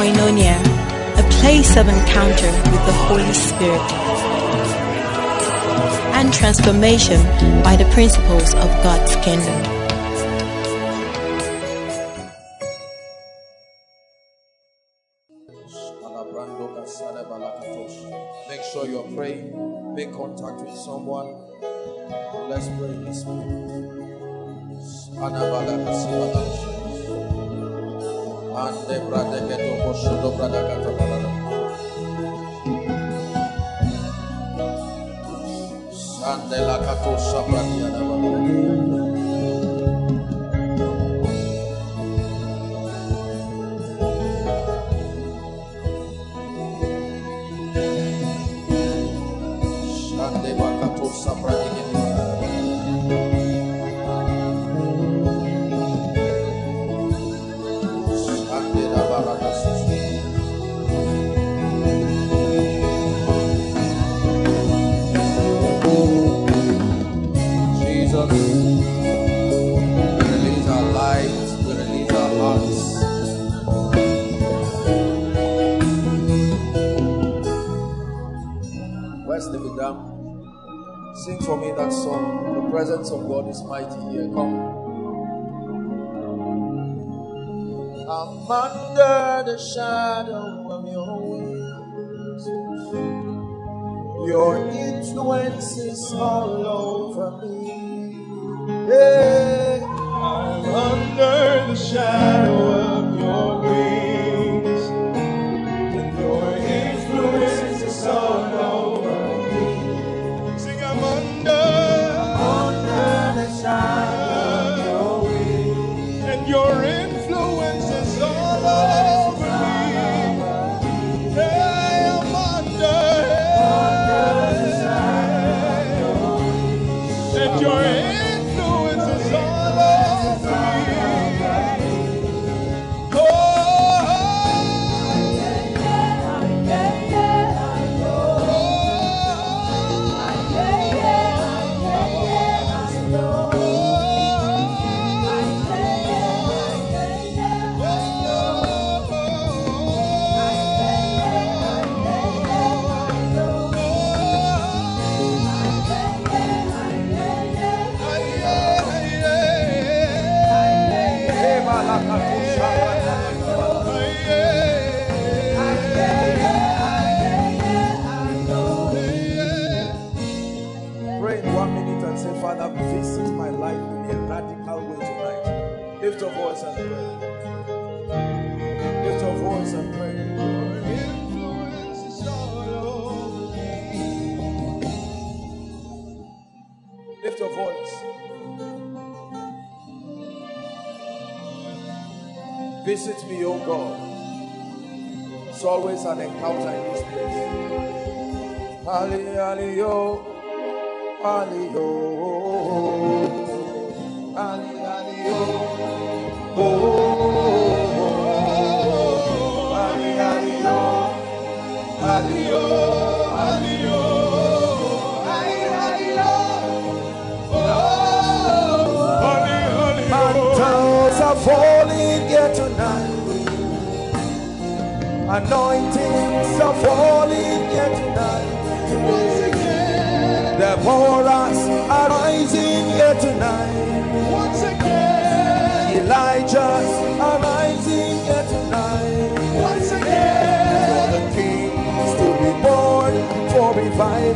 koinonia, a place of encounter with the Holy Spirit, and transformation by the principles of God's kingdom. is mighty here.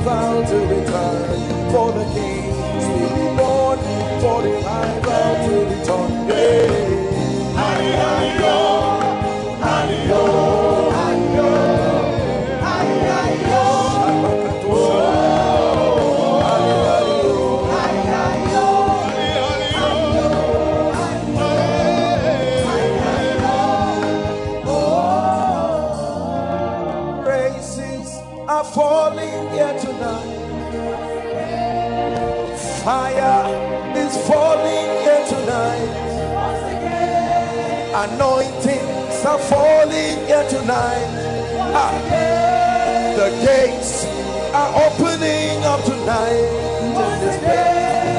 found are falling here tonight. Ah, the gates are opening up tonight.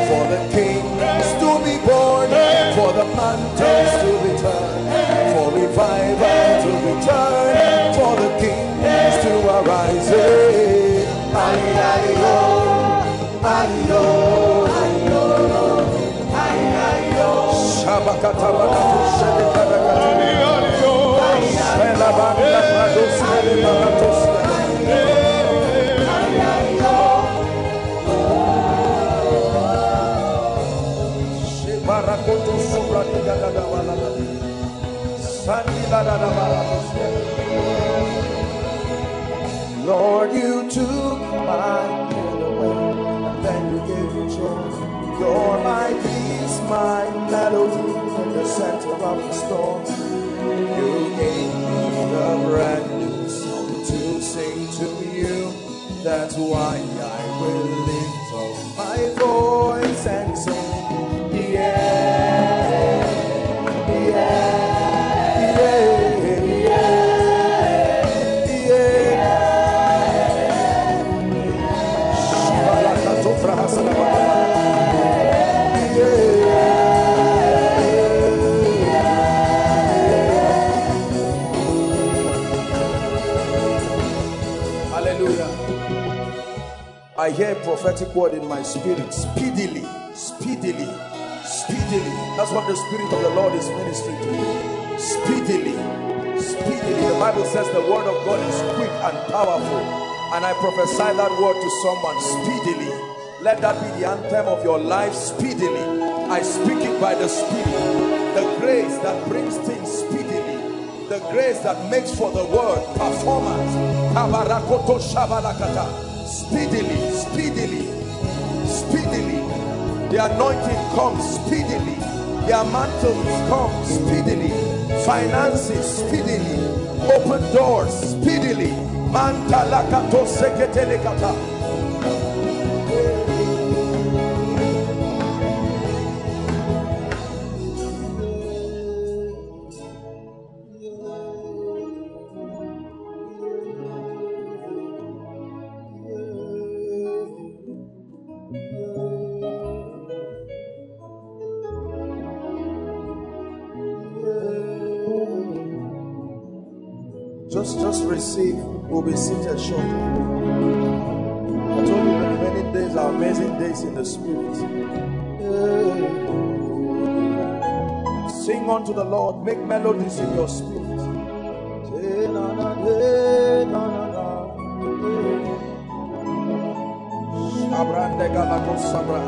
For the kings to be born, for the mountains to return, for revival to return, for the kings to arise. Ali, ali, oh, ali, oh. Shabakatabakatu Shabakatabakatu Lord, you took my pain away, and then you gave me joy. You're my peace, my melody in the center of the storm. A brand new song to sing to you. That's why I will lift up my voice and sing. I hear a prophetic word in my spirit. Speedily, speedily, speedily. That's what the Spirit of the Lord is ministering to me. Speedily, speedily. The Bible says the word of God is quick and powerful. And I prophesy that word to someone speedily. Let that be the anthem of your life speedily. I speak it by the Spirit. The grace that brings things speedily. The grace that makes for the word performance. Speedily, The anointing comes speedily. Their mantles come speedily. Finances speedily. Open doors speedily. Be. I told you the remaining days are amazing days in the spirit. Sing unto the Lord. Make melodies in your spirit. Say, na, na, de, na, na, na. Shabrande sabra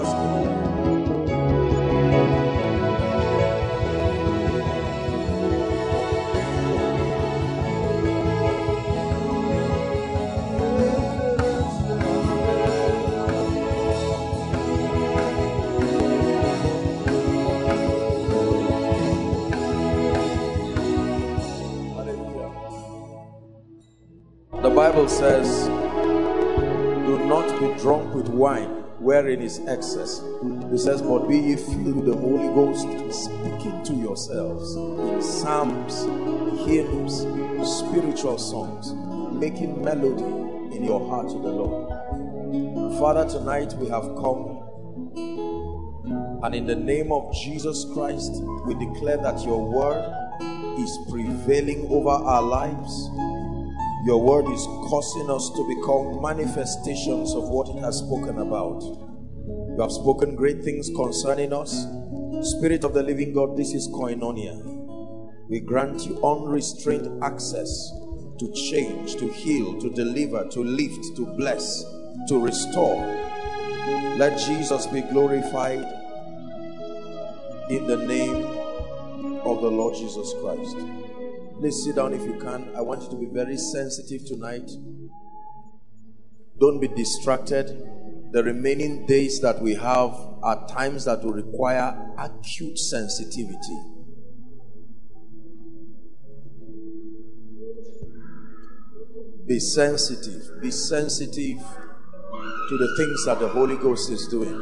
The Bible says, Do not be drunk with wine, wherein is excess. It says, But be ye filled with the Holy Ghost, speaking to yourselves in psalms, hymns, spiritual songs, making melody in your heart to the Lord. Father, tonight we have come and in the name of Jesus Christ, we declare that your word is prevailing over our lives. Your word is causing us to become manifestations of what it has spoken about. You have spoken great things concerning us. Spirit of the living God, this is koinonia. We grant you unrestrained access to change, to heal, to deliver, to lift, to bless, to restore. Let Jesus be glorified in the name of the Lord Jesus Christ. Please sit down if you can. I want you to be very sensitive tonight. Don't be distracted. The remaining days that we have are times that will require acute sensitivity. Be sensitive. Be sensitive to the things that the Holy Ghost is doing.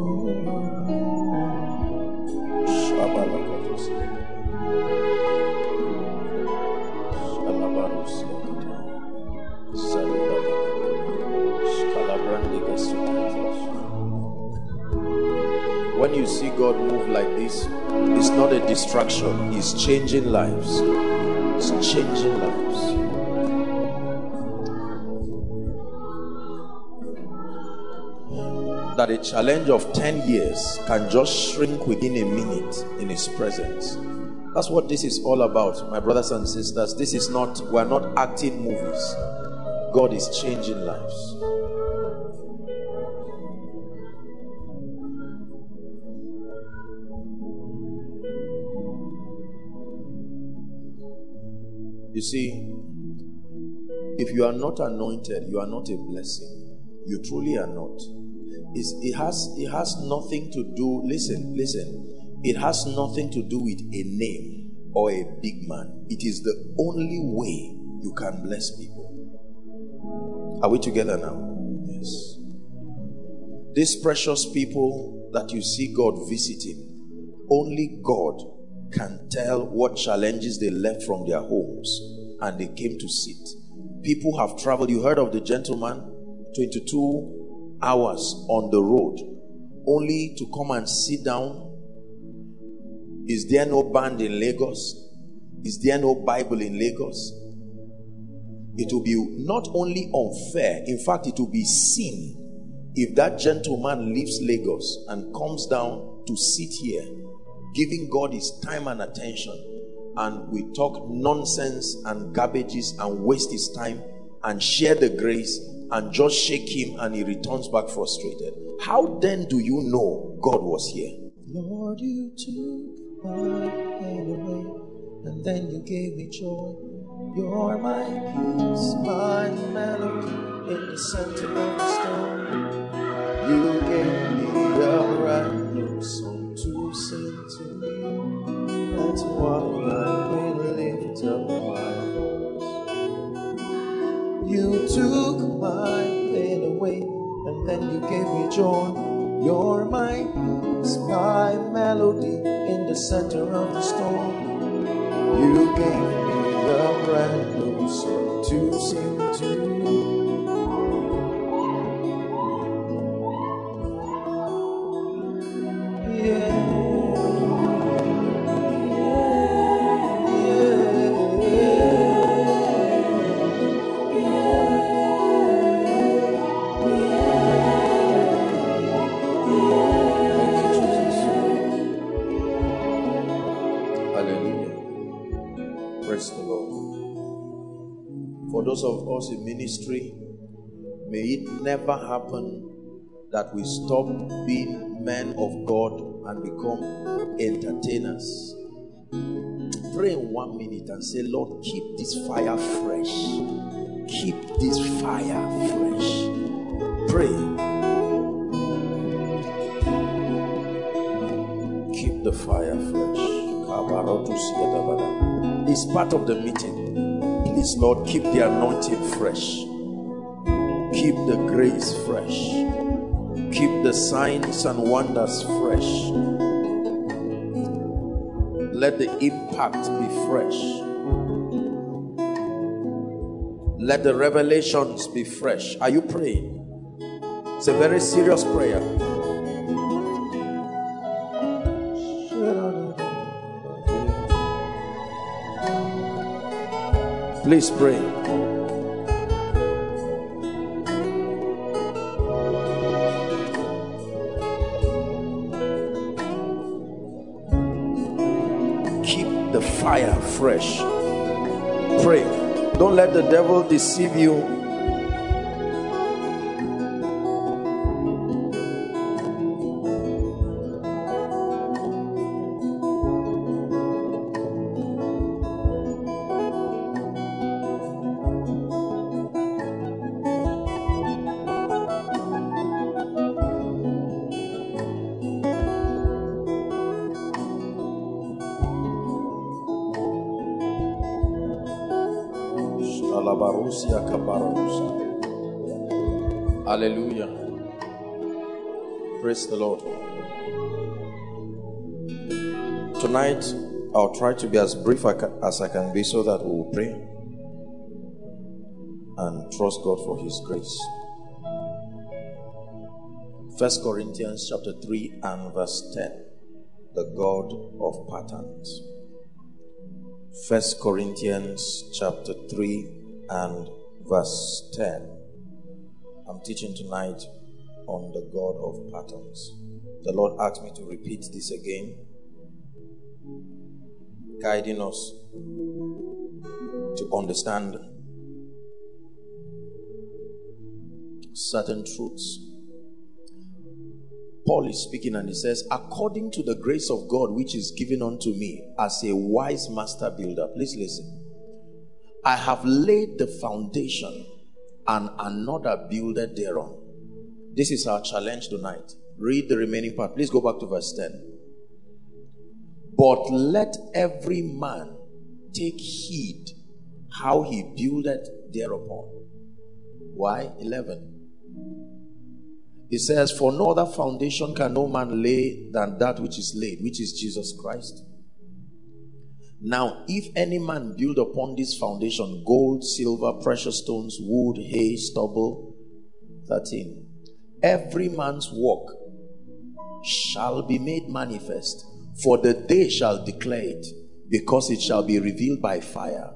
you see God move like this, it's not a distraction, He's changing lives. It's changing lives. That a challenge of 10 years can just shrink within a minute in His presence. That's what this is all about, my brothers and sisters. This is not, we're not acting movies. God is changing lives. You see, if you are not anointed, you are not a blessing. You truly are not. It's, it has it has nothing to do. Listen, listen. It has nothing to do with a name or a big man. It is the only way you can bless people. Are we together now? Yes. These precious people that you see God visiting, only God can tell what challenges they left from their homes and they came to sit. People have traveled. You heard of the gentleman, 22 hours on the road, only to come and sit down. Is there no band in Lagos? Is there no Bible in Lagos? It will be not only unfair, in fact, it will be sin if that gentleman leaves Lagos and comes down to sit here giving God his time and attention, and we talk nonsense and garbages and waste his time and share the grace and just shake him and he returns back frustrated. How then do you know God was here? Lord, you took my pain away and then you gave me joy. You're my peace, my melody in the center of the storm. You gave me a brand new song. That's why I will lift up my. You took my pain away, and then you gave me joy. You're my peace, my melody in the center of the storm. You gave me a brand new song to sing to. Ministry, may it never happen that we stop being men of God and become entertainers. Pray in one minute and say, Lord, keep this fire fresh. Keep this fire fresh. Pray. Keep the fire fresh. It's part of the meeting. Please, Lord, keep the anointing fresh. Keep the grace fresh. Keep the signs and wonders fresh. Let the impact be fresh. Let the revelations be fresh. Are you praying? It's a very serious prayer. Please pray. Keep the fire fresh. Pray. Don't let the devil deceive you Praise the Lord. Tonight, I'll try to be as brief as I can be so that we will pray and trust God for His grace. First Corinthians chapter 3 and verse 10. The God of patterns. First Corinthians chapter 3 and verse 10. I'm teaching tonight on the God of patterns. The Lord asked me to repeat this again, guiding us to understand certain truths. Paul is speaking and he says, According to the grace of God which is given unto me as a wise master builder. Please listen. I have laid the foundation and another builded thereon. This is our challenge tonight. Read the remaining part. Please go back to verse 10. But let every man take heed how he buildeth thereupon. Why? 11. It says, For no other foundation can no man lay than that which is laid, which is Jesus Christ. Now, if any man build upon this foundation gold, silver, precious stones, wood, hay, stubble, 13. Every man's work shall be made manifest, for the day shall declare it, because it shall be revealed by fire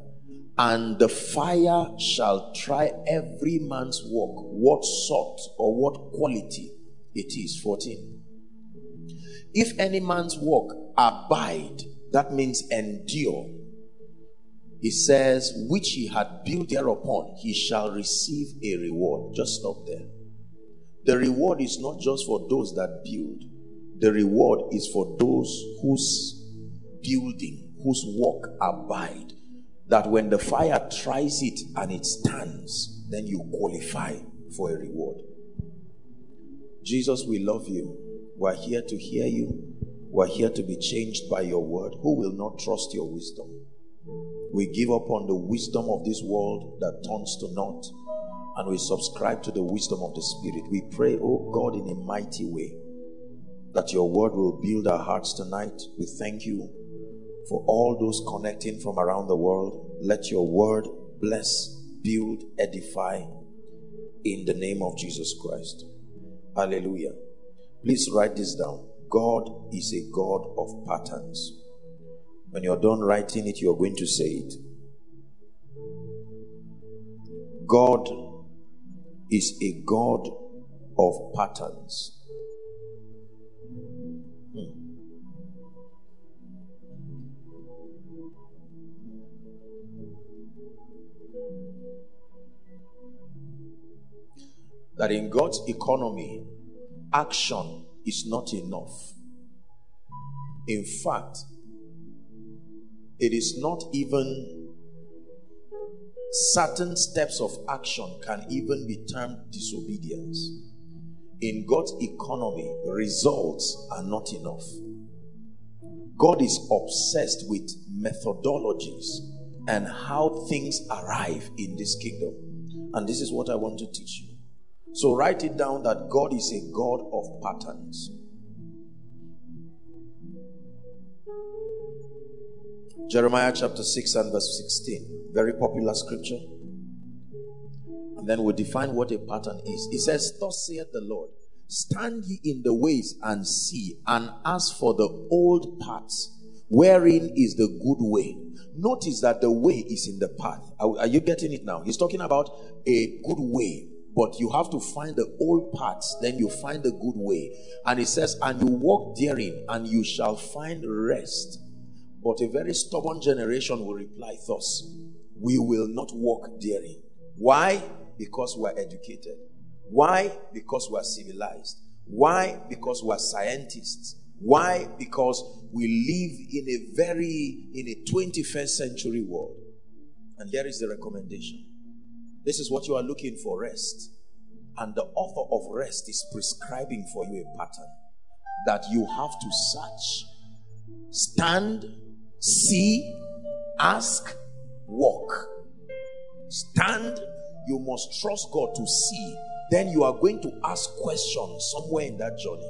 and the fire shall try every man's work, what sort or what quality it is. 14. If any man's work abide, that means endure. He says, which he had built thereupon, he shall receive a reward. Just stop there. The reward is not just for those that build, the reward is for those whose building, whose work abide that when the fire tries it and it stands, then you qualify for a reward. Jesus, we love you. We're here to hear you. We're here to be changed by your word. Who will not trust your wisdom? We give up on the wisdom of this world that turns to naught and we subscribe to the wisdom of the Spirit. We pray, oh God, in a mighty way that your word will build our hearts tonight. We thank you for all those connecting from around the world. Let your word bless, build, edify in the name of Jesus Christ. Hallelujah. Please write this down. God is a God of patterns. When you're done writing it, you're going to say it. God is a God of patterns. Hmm. that in God's economy, action is not enough. In fact, it is not even certain steps of action can even be termed disobedience. In God's economy, results are not enough. God is obsessed with methodologies and how things arrive in this kingdom. And this is what I want to teach you. So write it down that God is a God of patterns. Jeremiah chapter 6 and verse 16. Very popular scripture. And then we'll define what a pattern is. It says, Thus saith the Lord, stand ye in the ways and see, and ask for the old paths, wherein is the good way. Notice that the way is in the path. Are, are you getting it now? He's talking about a good way but you have to find the old paths, then you find the good way. And it says, And you walk therein, and you shall find rest. But a very stubborn generation will reply thus We will not walk therein. Why? Because we are educated. Why? Because we are civilized. Why? Because we are scientists. Why? Because we live in a very in a 21st century world. And there is the recommendation. This is what you are looking for rest. And the author of rest is prescribing for you a pattern that you have to search, stand, see, ask, walk. Stand, you must trust God to see. Then you are going to ask questions somewhere in that journey.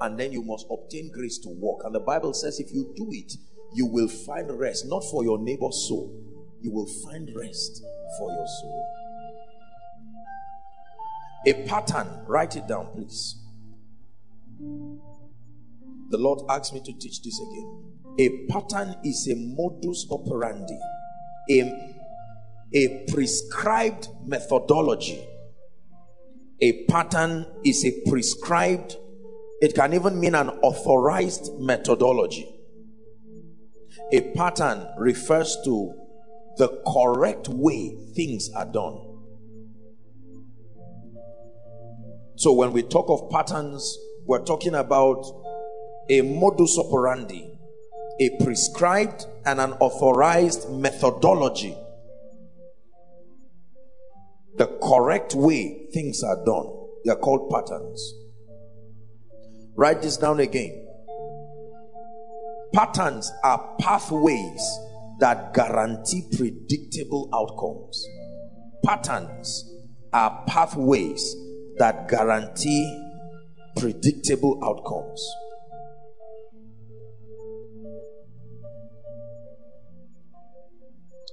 And then you must obtain grace to walk. And the Bible says if you do it, you will find rest, not for your neighbor's soul. You will find rest for your soul. A pattern, write it down, please. The Lord asked me to teach this again. A pattern is a modus operandi, a, a prescribed methodology. A pattern is a prescribed, it can even mean an authorized methodology. A pattern refers to the correct way things are done. So when we talk of patterns, we're talking about a modus operandi, a prescribed and an authorized methodology. The correct way things are done. They are called patterns. Write this down again. Patterns are pathways that guarantee predictable outcomes. Patterns are pathways that guarantee predictable outcomes.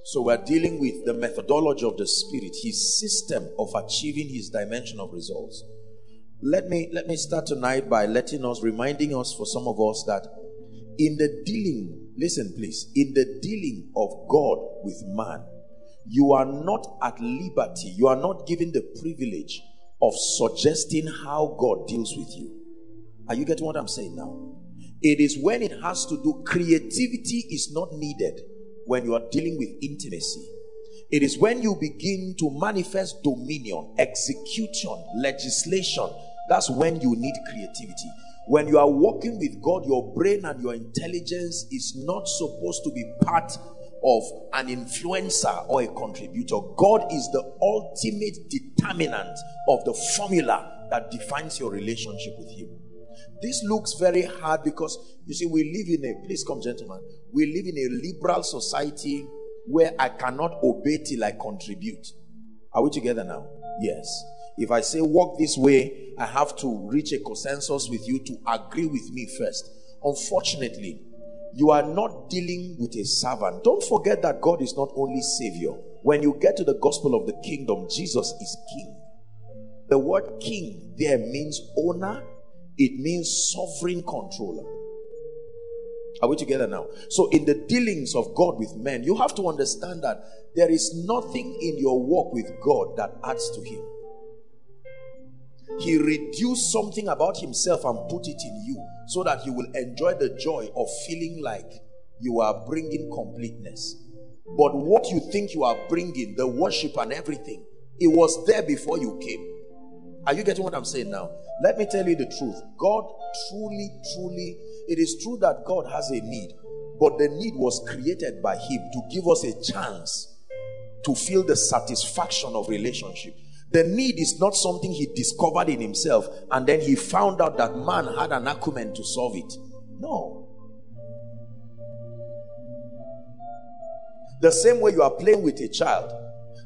So we're dealing with the methodology of the spirit, his system of achieving his dimension of results. Let me let me start tonight by letting us reminding us for some of us that in the dealing, listen please, in the dealing of God with man, you are not at liberty, you are not given the privilege of suggesting how God deals with you. Are you getting what I'm saying now? It is when it has to do, creativity is not needed when you are dealing with intimacy. It is when you begin to manifest dominion, execution, legislation. That's when you need creativity. When you are working with God, your brain and your intelligence is not supposed to be part of an influencer or a contributor. God is the ultimate determinant of the formula that defines your relationship with Him. This looks very hard because you see, we live in a please come, gentlemen. We live in a liberal society where I cannot obey till I contribute. Are we together now? Yes. If I say walk this way, I have to reach a consensus with you to agree with me first. Unfortunately, you are not dealing with a servant. Don't forget that God is not only Savior. When you get to the gospel of the kingdom, Jesus is King. The word king there means owner, it means sovereign controller. Are we together now? So, in the dealings of God with men, you have to understand that there is nothing in your walk with God that adds to Him. He reduced something about Himself and put it in you so that you will enjoy the joy of feeling like you are bringing completeness. But what you think you are bringing, the worship and everything, it was there before you came. Are you getting what I'm saying now? Let me tell you the truth. God truly, truly, it is true that God has a need, but the need was created by Him to give us a chance to feel the satisfaction of relationship. The need is not something he discovered in himself and then he found out that man had an acumen to solve it. No. The same way you are playing with a child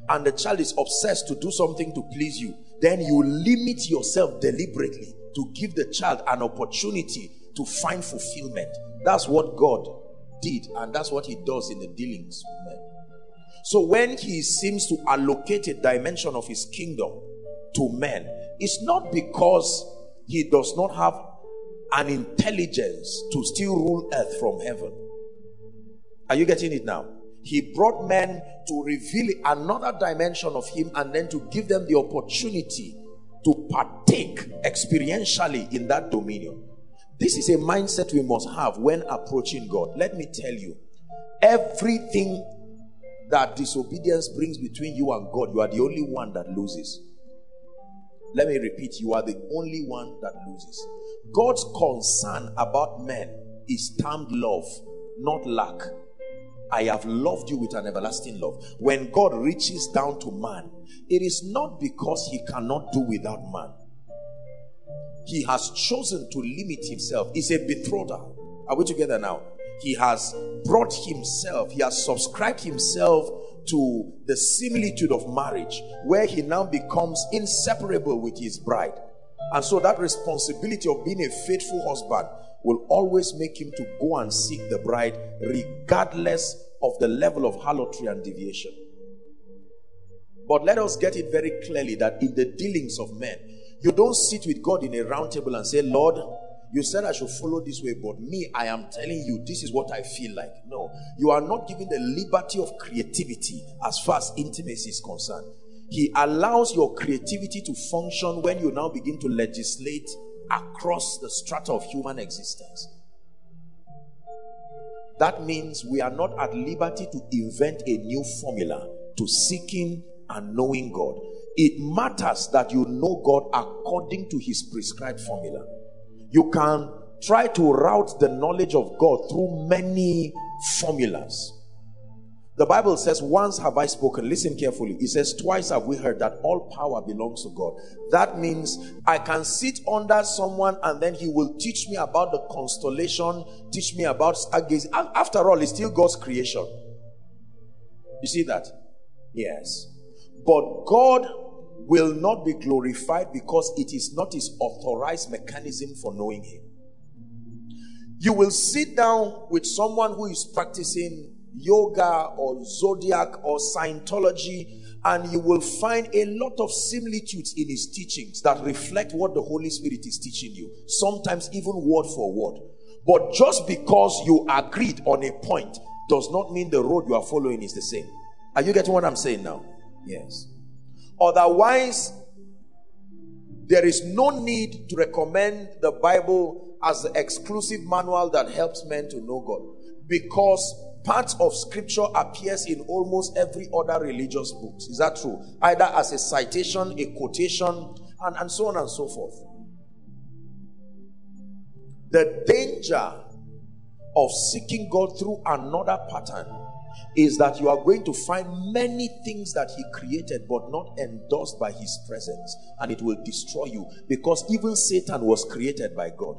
and the child is obsessed to do something to please you, then you limit yourself deliberately to give the child an opportunity to find fulfillment. That's what God did, and that's what He does in the dealings with men. So when he seems to allocate a dimension of his kingdom to men, it's not because he does not have an intelligence to still rule earth from heaven. Are you getting it now? He brought men to reveal another dimension of him and then to give them the opportunity to partake experientially in that dominion. This is a mindset we must have when approaching God. Let me tell you, everything that disobedience brings between you and God, you are the only one that loses. Let me repeat, you are the only one that loses. God's concern about men is termed love, not lack. I have loved you with an everlasting love. When God reaches down to man, it is not because he cannot do without man. He has chosen to limit himself. He's a betrothal. Are we together now? he has brought himself, he has subscribed himself to the similitude of marriage, where he now becomes inseparable with his bride. And so that responsibility of being a faithful husband will always make him to go and seek the bride, regardless of the level of harlotry and deviation. But let us get it very clearly that in the dealings of men, you don't sit with God in a round table and say, Lord, You said I should follow this way, but me, I am telling you, this is what I feel like. No, you are not given the liberty of creativity as far as intimacy is concerned. He allows your creativity to function when you now begin to legislate across the strata of human existence. That means we are not at liberty to invent a new formula to seeking and knowing God. It matters that you know God according to his prescribed formula. You can try to route the knowledge of God through many formulas. The Bible says, Once have I spoken. Listen carefully. It says, Twice have we heard that all power belongs to God. That means I can sit under someone and then he will teach me about the constellation, teach me about stargazing. After all, it's still God's creation. You see that? Yes. But God will not be glorified because it is not his authorized mechanism for knowing him. You will sit down with someone who is practicing yoga or zodiac or Scientology, and you will find a lot of similitudes in his teachings that reflect what the Holy Spirit is teaching you, sometimes even word for word. But just because you agreed on a point does not mean the road you are following is the same. Are you getting what I'm saying now? Yes. Otherwise, there is no need to recommend the Bible as the exclusive manual that helps men to know God because part of scripture appears in almost every other religious books. Is that true? Either as a citation, a quotation, and, and so on and so forth. The danger of seeking God through another pattern is that you are going to find many things that he created but not endorsed by his presence and it will destroy you because even Satan was created by God.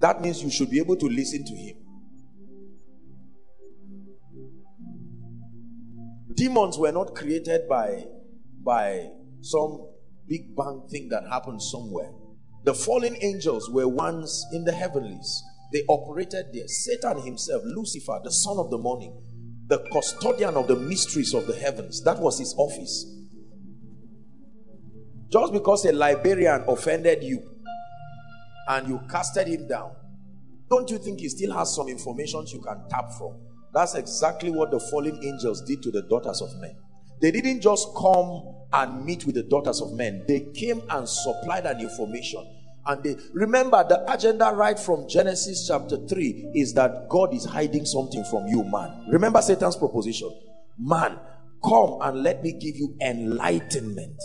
That means you should be able to listen to him. Demons were not created by, by some big bang thing that happened somewhere. The fallen angels were once in the heavenlies. They operated there. Satan himself, Lucifer, the son of the morning, the custodian of the mysteries of the heavens, that was his office. Just because a Liberian offended you and you casted him down, don't you think he still has some information you can tap from? That's exactly what the fallen angels did to the daughters of men. They didn't just come and meet with the daughters of men, they came and supplied an information. And they remember the agenda right from Genesis chapter 3 is that God is hiding something from you, man. Remember Satan's proposition, man, come and let me give you enlightenment.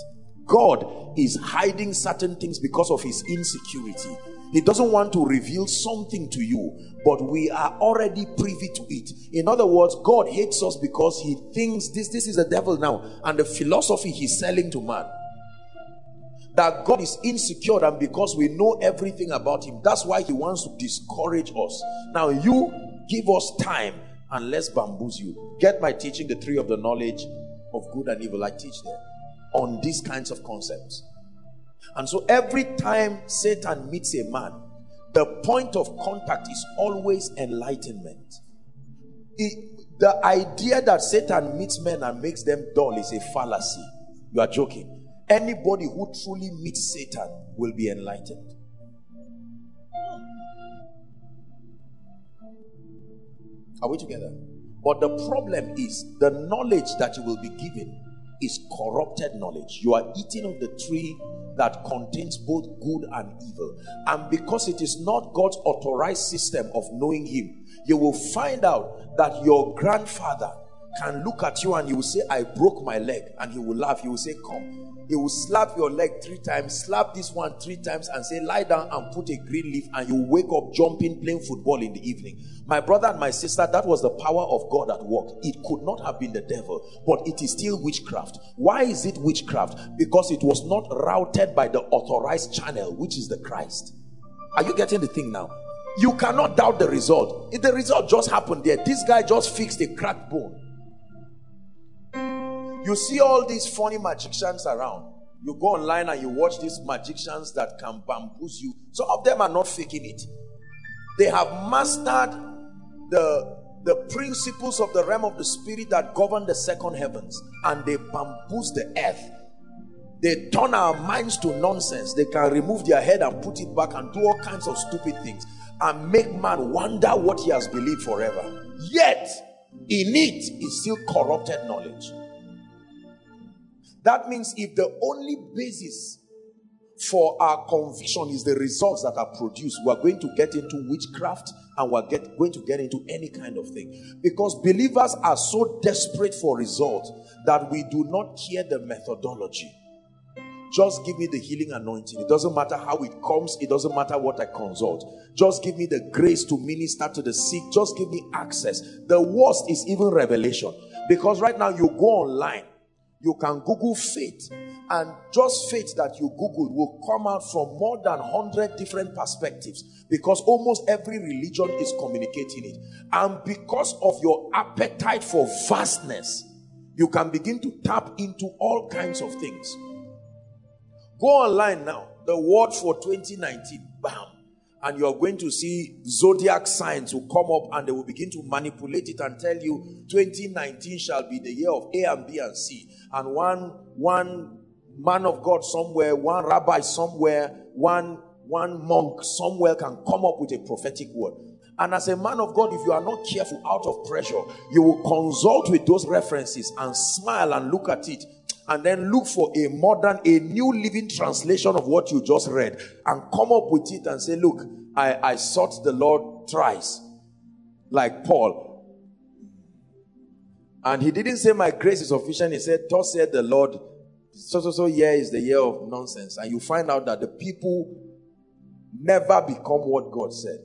God is hiding certain things because of his insecurity. He doesn't want to reveal something to you, but we are already privy to it. In other words, God hates us because he thinks this, this is the devil now, and the philosophy he's selling to man. That God is insecure, and because we know everything about him, that's why he wants to discourage us. Now, you give us time and let's bamboozle you. Get my teaching, the tree of the knowledge of good and evil. I teach there on these kinds of concepts. And so every time Satan meets a man, the point of contact is always enlightenment. The idea that Satan meets men and makes them dull is a fallacy. You are joking. Anybody who truly meets Satan will be enlightened. Are we together? But the problem is the knowledge that you will be given is corrupted knowledge. You are eating of the tree that contains both good and evil. And because it is not God's authorized system of knowing Him, you will find out that your grandfather can look at you and he will say, I broke my leg. And he will laugh. He will say, Come. He will slap your leg three times, slap this one three times, and say, Lie down and put a green leaf. And you wake up jumping, playing football in the evening. My brother and my sister, that was the power of God at work. It could not have been the devil, but it is still witchcraft. Why is it witchcraft? Because it was not routed by the authorized channel, which is the Christ. Are you getting the thing now? You cannot doubt the result. If the result just happened there, this guy just fixed a cracked bone. You see all these funny magicians around. You go online and you watch these magicians that can bamboozle you. Some of them are not faking it. They have mastered the, the principles of the realm of the spirit that govern the second heavens and they bamboozle the earth. They turn our minds to nonsense. They can remove their head and put it back and do all kinds of stupid things and make man wonder what he has believed forever. Yet, in it is still corrupted knowledge. That means if the only basis for our conviction is the results that are produced, we're going to get into witchcraft and we're get, going to get into any kind of thing. Because believers are so desperate for results that we do not care the methodology. Just give me the healing anointing. It doesn't matter how it comes, it doesn't matter what I consult. Just give me the grace to minister to the sick. Just give me access. The worst is even revelation. Because right now you go online, you can Google faith, and just faith that you Google will come out from more than 100 different perspectives because almost every religion is communicating it. And because of your appetite for vastness, you can begin to tap into all kinds of things. Go online now. The word for 2019. Bam. And you're going to see zodiac signs will come up and they will begin to manipulate it and tell you 2019 shall be the year of A and B and C. And one one man of God somewhere, one rabbi somewhere, one one monk somewhere can come up with a prophetic word. And as a man of God, if you are not careful out of pressure, you will consult with those references and smile and look at it and then look for a modern, a new living translation of what you just read and come up with it and say, look, I, I sought the Lord thrice, like Paul. And he didn't say, my grace is sufficient. He said, thus said the Lord, so, so, so year is the year of nonsense. And you find out that the people never become what God said.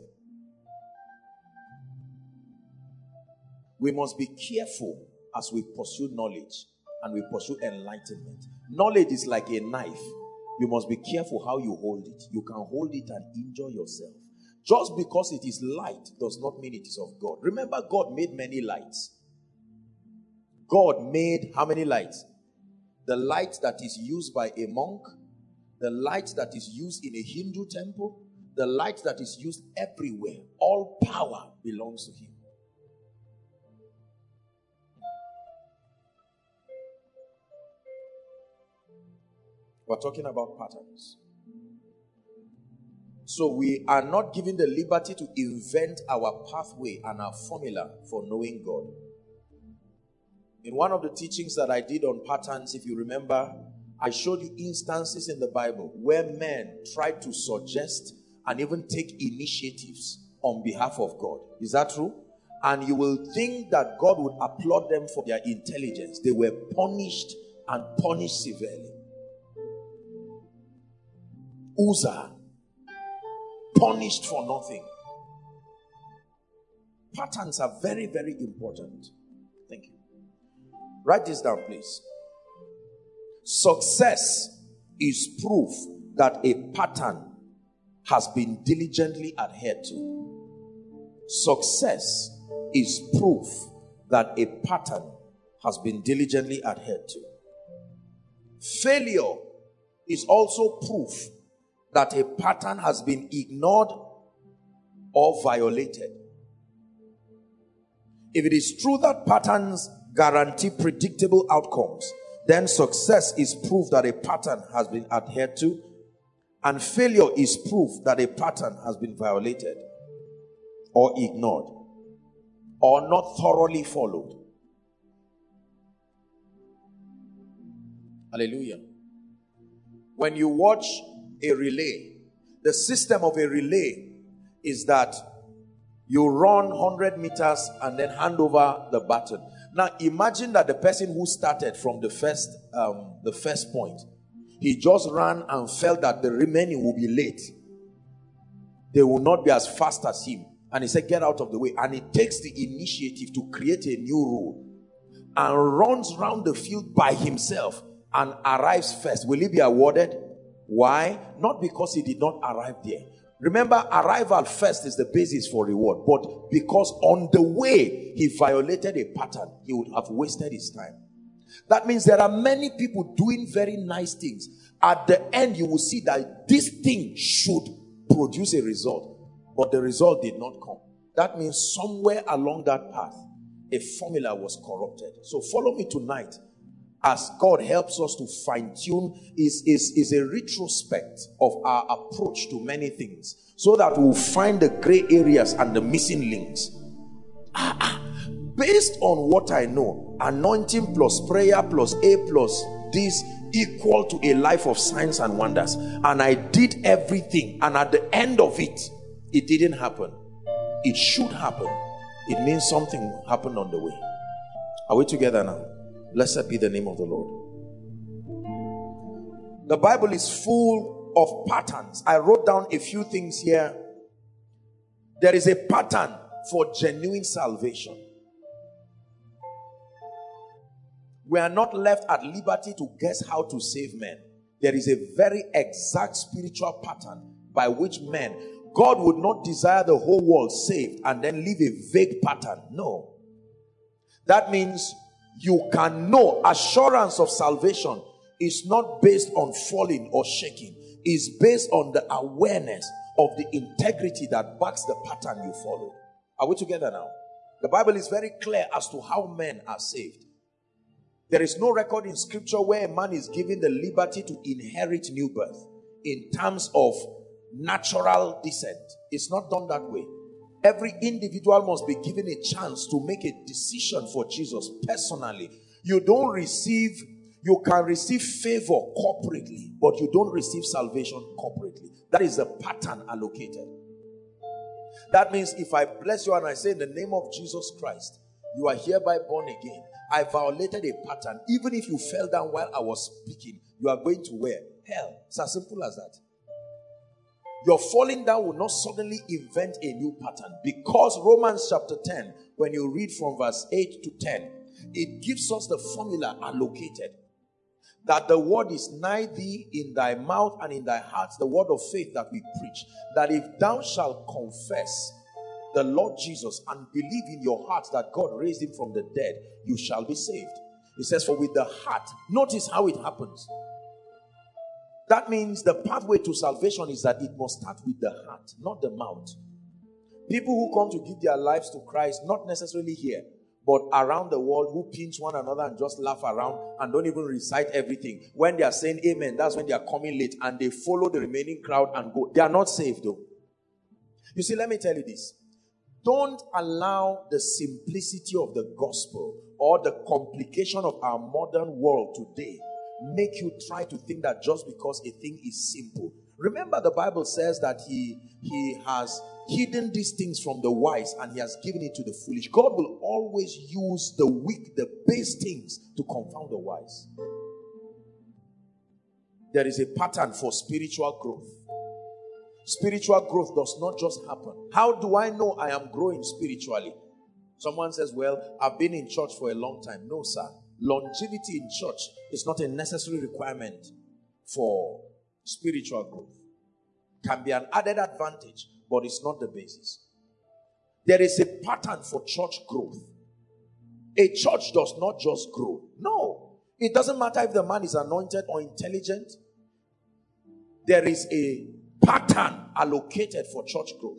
We must be careful as we pursue knowledge and we pursue enlightenment. Knowledge is like a knife. You must be careful how you hold it. You can hold it and injure yourself. Just because it is light does not mean it is of God. Remember, God made many lights. God made how many lights? The light that is used by a monk, the light that is used in a Hindu temple, the light that is used everywhere. All power belongs to Him. We're talking about patterns. So we are not given the liberty to invent our pathway and our formula for knowing God. In one of the teachings that I did on patterns, if you remember, I showed you instances in the Bible where men tried to suggest and even take initiatives on behalf of God. Is that true? And you will think that God would applaud them for their intelligence. They were punished and punished severely. Uzzah, punished for nothing. Patterns are very, very important. Thank you. Write this down, please. Success is proof that a pattern has been diligently adhered to. Success is proof that a pattern has been diligently adhered to. Failure is also proof that a pattern has been ignored or violated. If it is true that patterns guarantee predictable outcomes, then success is proof that a pattern has been adhered to, and failure is proof that a pattern has been violated or ignored or not thoroughly followed. Hallelujah. When you watch a relay. The system of a relay is that you run 100 meters and then hand over the baton. Now imagine that the person who started from the first um, the first point, he just ran and felt that the remaining will be late. They will not be as fast as him. And he said, get out of the way. And he takes the initiative to create a new rule and runs around the field by himself and arrives first. Will he be awarded? Why? Not because he did not arrive there. Remember, arrival first is the basis for reward. But because on the way he violated a pattern, he would have wasted his time. That means there are many people doing very nice things. At the end, you will see that this thing should produce a result, but the result did not come. That means somewhere along that path, a formula was corrupted. So follow me tonight as God helps us to fine tune, is, is, is a retrospect of our approach to many things so that we'll find the gray areas and the missing links. Ah, ah. Based on what I know, anointing plus prayer plus A plus this equal to a life of signs and wonders. And I did everything, and at the end of it, it didn't happen. It should happen. It means something happened on the way. Are we together now? Blessed be the name of the Lord. The Bible is full of patterns. I wrote down a few things here. There is a pattern for genuine salvation. We are not left at liberty to guess how to save men. There is a very exact spiritual pattern by which men, God would not desire the whole world saved and then leave a vague pattern. No. That means you can know assurance of salvation is not based on falling or shaking, is based on the awareness of the integrity that backs the pattern you follow. Are we together now? The Bible is very clear as to how men are saved. There is no record in scripture where a man is given the liberty to inherit new birth in terms of natural descent. It's not done that way. Every individual must be given a chance to make a decision for Jesus personally. You don't receive, you can receive favor corporately, but you don't receive salvation corporately. That is the pattern allocated. That means if I bless you and I say in the name of Jesus Christ, you are hereby born again. I violated a pattern. Even if you fell down while I was speaking, you are going to where? Hell. It's as simple as that. Your falling down will not suddenly invent a new pattern because Romans chapter 10, when you read from verse 8 to 10, it gives us the formula allocated that the word is nigh thee in thy mouth and in thy heart, the word of faith that we preach. That if thou shalt confess the Lord Jesus and believe in your heart that God raised him from the dead, you shall be saved. He says, For with the heart, notice how it happens. That means the pathway to salvation is that it must start with the heart, not the mouth. People who come to give their lives to Christ, not necessarily here, but around the world, who pinch one another and just laugh around and don't even recite everything. When they are saying amen, that's when they are coming late and they follow the remaining crowd and go. They are not saved though. You see, let me tell you this. Don't allow the simplicity of the gospel or the complication of our modern world today make you try to think that just because a thing is simple. Remember, the Bible says that He He has hidden these things from the wise and He has given it to the foolish. God will always use the weak, the base things to confound the wise. There is a pattern for spiritual growth. Spiritual growth does not just happen. How do I know I am growing spiritually? Someone says, Well, I've been in church for a long time. No, sir longevity in church is not a necessary requirement for spiritual growth. Can be an added advantage, but it's not the basis. There is a pattern for church growth. A church does not just grow. No. It doesn't matter if the man is anointed or intelligent. There is a pattern allocated for church growth.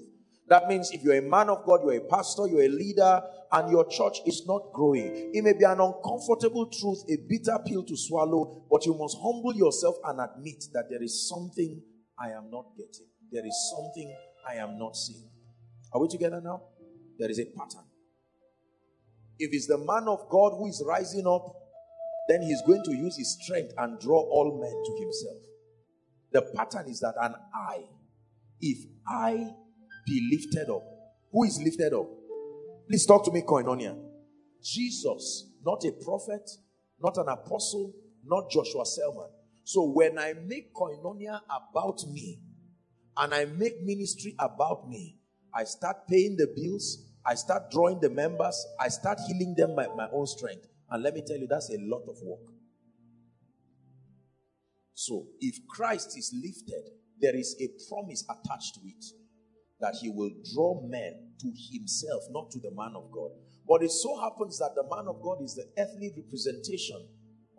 That means if you're a man of God, you're a pastor, you're a leader, and your church is not growing, it may be an uncomfortable truth, a bitter pill to swallow, but you must humble yourself and admit that there is something I am not getting. There is something I am not seeing. Are we together now? There is a pattern. If it's the man of God who is rising up, then he's going to use his strength and draw all men to himself. The pattern is that an I, if I be lifted up. Who is lifted up? Please talk to me, Koinonia. Jesus, not a prophet, not an apostle, not Joshua Selman. So when I make Koinonia about me and I make ministry about me, I start paying the bills, I start drawing the members, I start healing them by my own strength. And let me tell you, that's a lot of work. So if Christ is lifted, there is a promise attached to it that he will draw men to himself, not to the man of God. But it so happens that the man of God is the earthly representation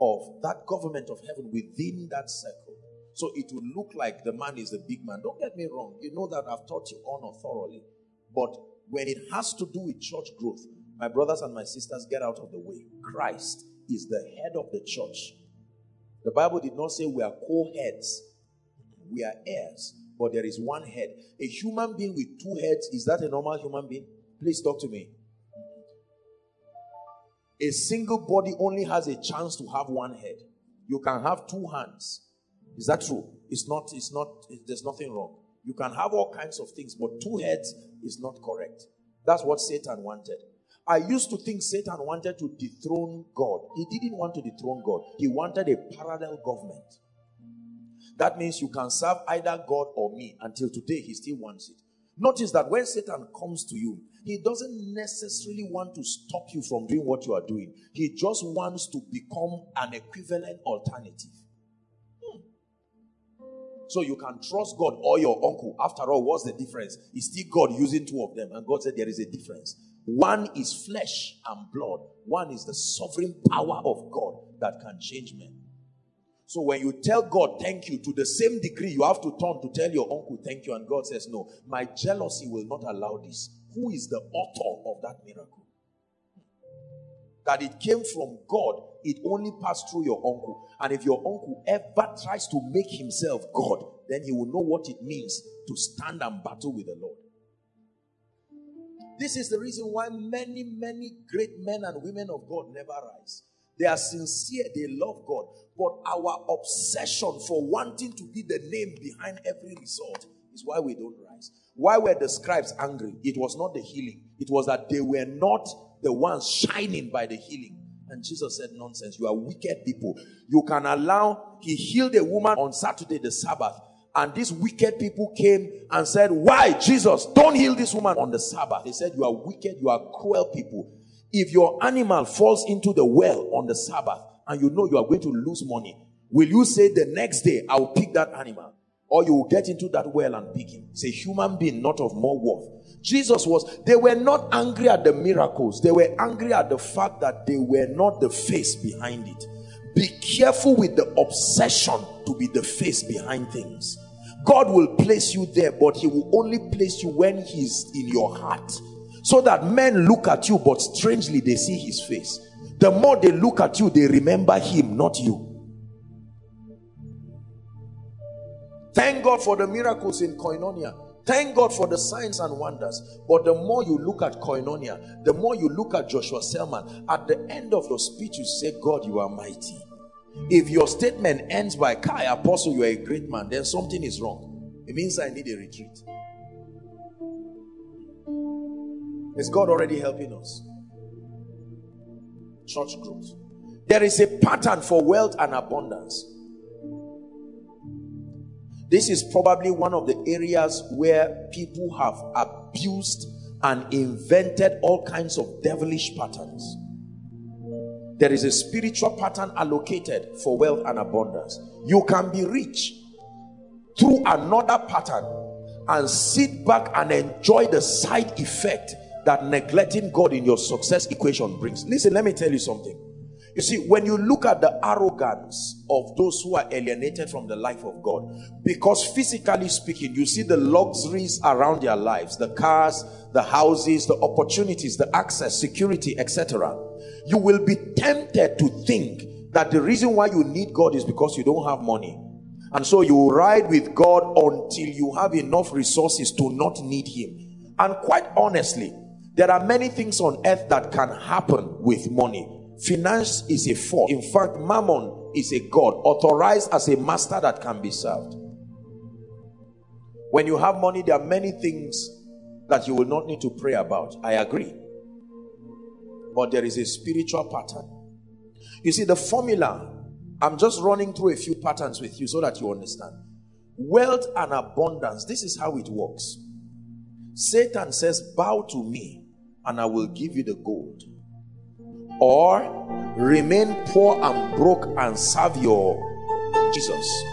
of that government of heaven within that circle. So it will look like the man is the big man. Don't get me wrong. You know that I've taught you honor thoroughly. But when it has to do with church growth, my brothers and my sisters, get out of the way. Christ is the head of the church. The Bible did not say we are co heads, we are heirs, but there is one head. A human being with two heads, is that a normal human being? Please talk to me. A single body only has a chance to have one head. You can have two hands. Is that true? It's not, it's not, there's nothing wrong. You can have all kinds of things, but two heads is not correct. That's what Satan wanted. I used to think Satan wanted to dethrone God. He didn't want to dethrone God, he wanted a parallel government. That means you can serve either God or me. Until today, he still wants it. Notice that when Satan comes to you, he doesn't necessarily want to stop you from doing what you are doing. He just wants to become an equivalent alternative. Hmm. So you can trust God or your uncle. After all, what's the difference? It's still God using two of them. And God said there is a difference. One is flesh and blood, one is the sovereign power of God that can change men. So when you tell God thank you, to the same degree, you have to turn to tell your uncle thank you, and God says, No, my jealousy will not allow this. Who is the author of that miracle? That it came from God, it only passed through your uncle. And if your uncle ever tries to make himself God, then he will know what it means to stand and battle with the Lord. This is the reason why many, many great men and women of God never rise. They are sincere, they love God. But our obsession for wanting to be the name behind every result is why we don't rise. Why were the scribes angry? It was not the healing, it was that they were not the ones shining by the healing. And Jesus said, Nonsense, you are wicked people. You can allow, he healed a woman on Saturday, the Sabbath. And these wicked people came and said, Why, Jesus, don't heal this woman on the Sabbath? They said, You are wicked, you are cruel people. If your animal falls into the well on the Sabbath and you know you are going to lose money, will you say the next day, I'll pick that animal? Or you will get into that well and pick him? It's a human being, not of more worth. Jesus was, they were not angry at the miracles, they were angry at the fact that they were not the face behind it. Be careful with the obsession to be the face behind things. God will place you there, but He will only place you when He's in your heart. So that men look at you, but strangely they see His face. The more they look at you, they remember Him, not you. Thank God for the miracles in Koinonia. Thank God for the signs and wonders. But the more you look at Koinonia, the more you look at Joshua Selman, at the end of your speech, you say, God, you are mighty. If your statement ends by Kai Apostle, you are a great man, then something is wrong. It means I need a retreat. Is God already helping us? Church growth. There is a pattern for wealth and abundance. This is probably one of the areas where people have abused and invented all kinds of devilish patterns. There is a spiritual pattern allocated for wealth and abundance. You can be rich through another pattern and sit back and enjoy the side effect that neglecting God in your success equation brings. Listen, let me tell you something. You see, when you look at the arrogance of those who are alienated from the life of God, because physically speaking, you see the luxuries around their lives, the cars, the houses, the opportunities, the access, security, etc. You will be tempted to think that the reason why you need God is because you don't have money. And so you ride with God until you have enough resources to not need Him. And quite honestly, there are many things on earth that can happen with money Finance is a force. In fact, mammon is a god authorized as a master that can be served. When you have money, there are many things that you will not need to pray about. I agree. But there is a spiritual pattern. You see, the formula, I'm just running through a few patterns with you so that you understand. Wealth and abundance, this is how it works. Satan says, Bow to me, and I will give you the gold or remain poor and broke and serve your Jesus.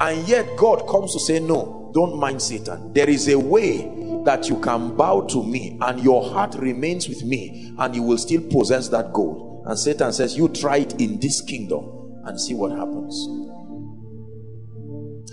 And yet God comes to say, No, don't mind Satan. There is a way that you can bow to me and your heart remains with me and you will still possess that gold. And Satan says, You try it in this kingdom and see what happens.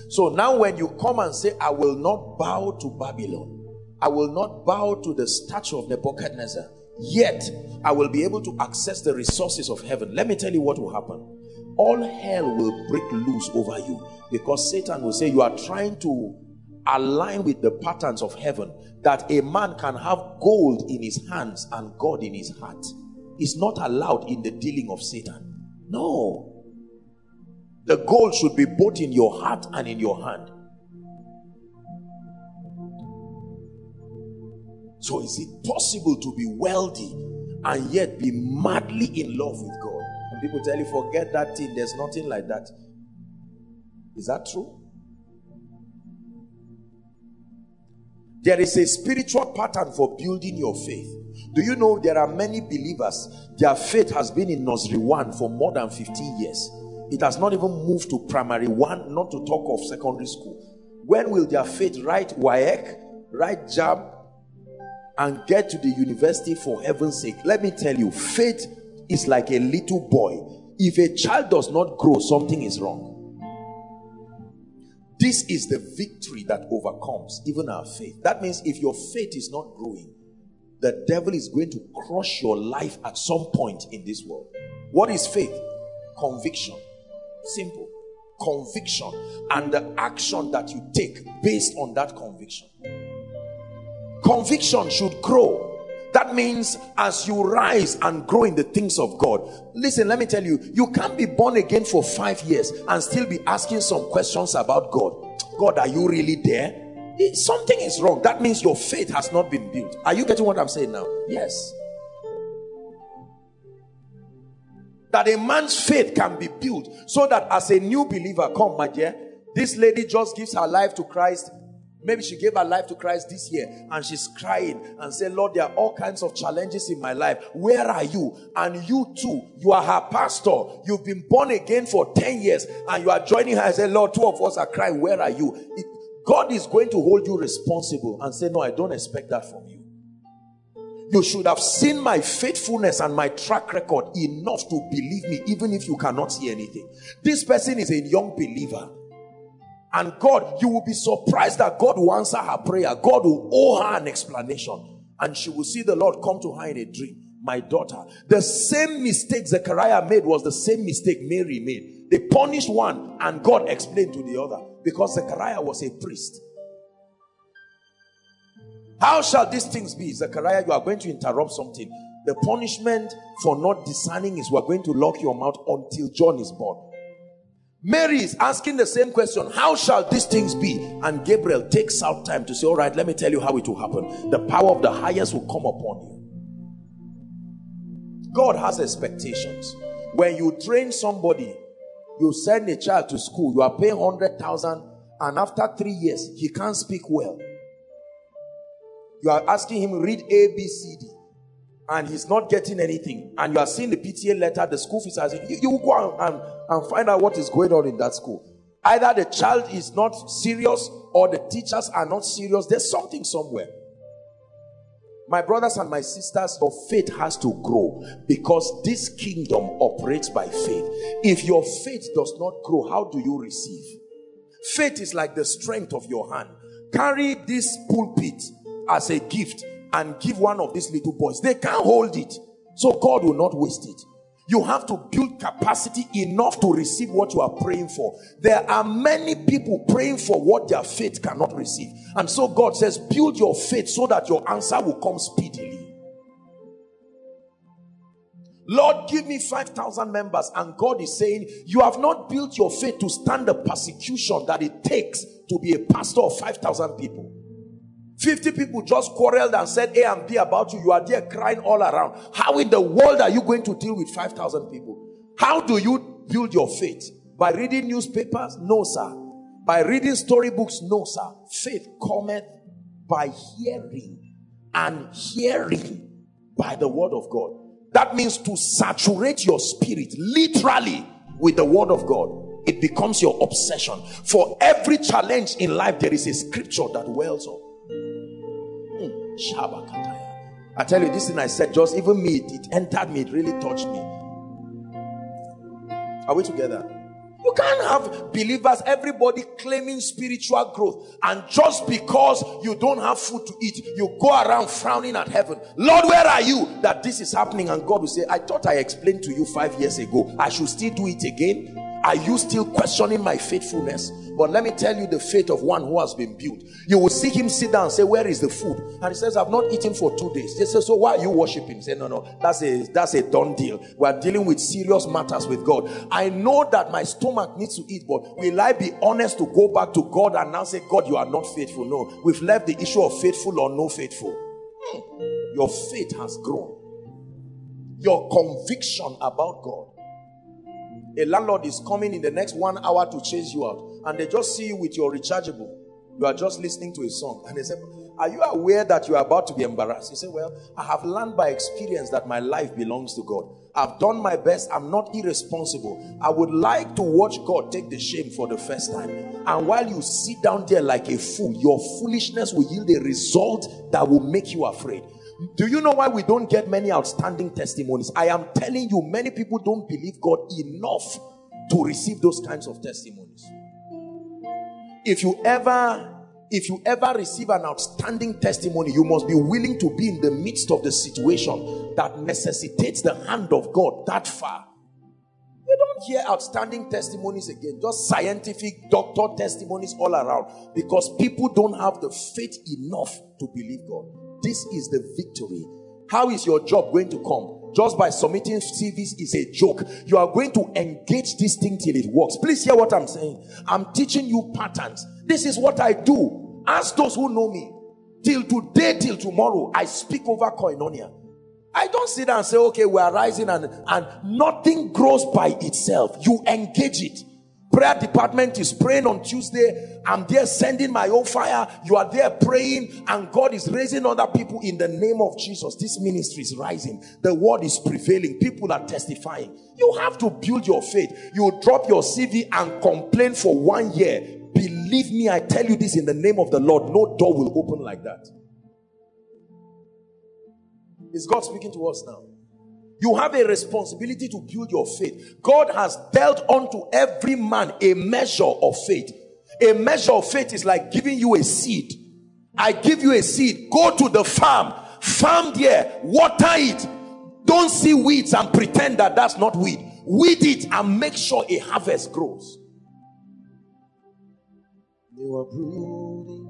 So now, when you come and say, I will not bow to Babylon, I will not bow to the statue of Nebuchadnezzar, yet I will be able to access the resources of heaven. Let me tell you what will happen. All hell will break loose over you because Satan will say you are trying to align with the patterns of heaven that a man can have gold in his hands and God in his heart. Is not allowed in the dealing of Satan. No. The gold should be both in your heart and in your hand. So, is it possible to be wealthy and yet be madly in love with God? And people tell you, forget that thing, there's nothing like that. Is that true? There is a spiritual pattern for building your faith. Do you know there are many believers, their faith has been in nursery one for more than 15 years. It has not even moved to primary one, not to talk of secondary school. When will their faith write WAEC, write JAMB, and get to the university for heaven's sake? Let me tell you, faith is like a little boy. If a child does not grow, something is wrong. This is the victory that overcomes even our faith. That means if your faith is not growing, the devil is going to crush your life at some point in this world. What is faith? Conviction. Simple. Conviction and the action that you take based on that conviction. Conviction should grow that means as you rise and grow in the things of God, listen, let me tell you, you can't be born again for five years and still be asking some questions about God. God, are you really there? something is wrong. That means your faith has not been built. Are you getting what I'm saying now? Yes. That a man's faith can be built so that as a new believer, come, my dear, this lady just gives her life to Christ Maybe she gave her life to Christ this year and she's crying and say, Lord, there are all kinds of challenges in my life. Where are you? And you too, you are her pastor. You've been born again for 10 years and you are joining her and say, Lord, two of us are crying. Where are you? It, God is going to hold you responsible and say, No, I don't expect that from you. You should have seen my faithfulness and my track record enough to believe me, even if you cannot see anything. This person is a young believer and God, you will be surprised that God will answer her prayer. God will owe her an explanation. And she will see the Lord come to her in a dream. My daughter. The same mistake Zechariah made was the same mistake Mary made. They punished one and God explained to the other because Zechariah was a priest. How shall these things be? Zechariah, you are going to interrupt something. The punishment for not discerning is we're going to lock your mouth until John is born. Mary is asking the same question How shall these things be? And Gabriel takes out time to say, All right, let me tell you how it will happen. The power of the highest will come upon you. God has expectations. When you train somebody, you send a child to school, you are paying 100,000, and after three years, he can't speak well. You are asking him read A, B, C, D and he's not getting anything, and you are seeing the PTA letter, the school fees, you, you go and, and, and find out what is going on in that school. Either the child is not serious or the teachers are not serious. There's something somewhere. My brothers and my sisters, your faith has to grow because this kingdom operates by faith. If your faith does not grow, how do you receive? Faith is like the strength of your hand. Carry this pulpit as a gift and give one of these little boys. They can't hold it. So God will not waste it. You have to build capacity enough to receive what you are praying for. There are many people praying for what their faith cannot receive. And so God says, build your faith so that your answer will come speedily. Lord, give me 5,000 members. And God is saying, You have not built your faith to stand the persecution that it takes to be a pastor of 5,000 people. 50 people just quarreled and said A and B about you. You are there crying all around. How in the world are you going to deal with 5,000 people? How do you build your faith? By reading newspapers? No, sir. By reading storybooks? No, sir. Faith cometh by hearing and hearing by the word of God. That means to saturate your spirit literally with the word of God. It becomes your obsession. For every challenge in life, there is a scripture that wells up. I tell you, this thing I said, just even me, it, it entered me, it really touched me. Are we together? You can't have believers, everybody claiming spiritual growth, and just because you don't have food to eat, you go around frowning at heaven. Lord, where are you? That this is happening, and God will say, I thought I explained to you five years ago. I should still do it again. Are you still questioning my faithfulness? But let me tell you the faith of one who has been built. You will see him sit down and say, Where is the food? And he says, I've not eaten for two days. They say, So why are you worshiping? He No, no, that's a that's a done deal. We are dealing with serious matters with God. I know that my stomach needs to eat, but will I be honest to go back to God and now say, God, you are not faithful? No, we've left the issue of faithful or no faithful. Hmm. Your faith has grown. Your conviction about God a landlord is coming in the next one hour to chase you out, and they just see you with your rechargeable. You are just listening to a song, and they say, Are you aware that you are about to be embarrassed? You say, Well, I have learned by experience that my life belongs to God. I've done my best. I'm not irresponsible. I would like to watch God take the shame for the first time. And while you sit down there like a fool, your foolishness will yield a result that will make you afraid. Do you know why we don't get many outstanding testimonies? I am telling you, many people don't believe God enough to receive those kinds of testimonies. If you ever if you ever receive an outstanding testimony, you must be willing to be in the midst of the situation that necessitates the hand of God that far. You don't hear outstanding testimonies again, just scientific doctor testimonies all around because people don't have the faith enough to believe God. This is the victory. How is your job going to come? Just by submitting CVs is a joke. You are going to engage this thing till it works. Please hear what I'm saying. I'm teaching you patterns. This is what I do. Ask those who know me. Till today, till tomorrow, I speak over koinonia. I don't sit and say, okay, we are rising and, and nothing grows by itself. You engage it prayer department is praying on Tuesday. I'm there sending my own fire. You are there praying, and God is raising other people in the name of Jesus. This ministry is rising. The word is prevailing. People are testifying. You have to build your faith. You drop your CV and complain for one year. Believe me, I tell you this in the name of the Lord. No door will open like that. Is God speaking to us now? You have a responsibility to build your faith. God has dealt unto every man a measure of faith. A measure of faith is like giving you a seed. I give you a seed. Go to the farm. Farm there. Water it. Don't see weeds and pretend that that's not weed. Weed it and make sure a harvest grows. You are brooding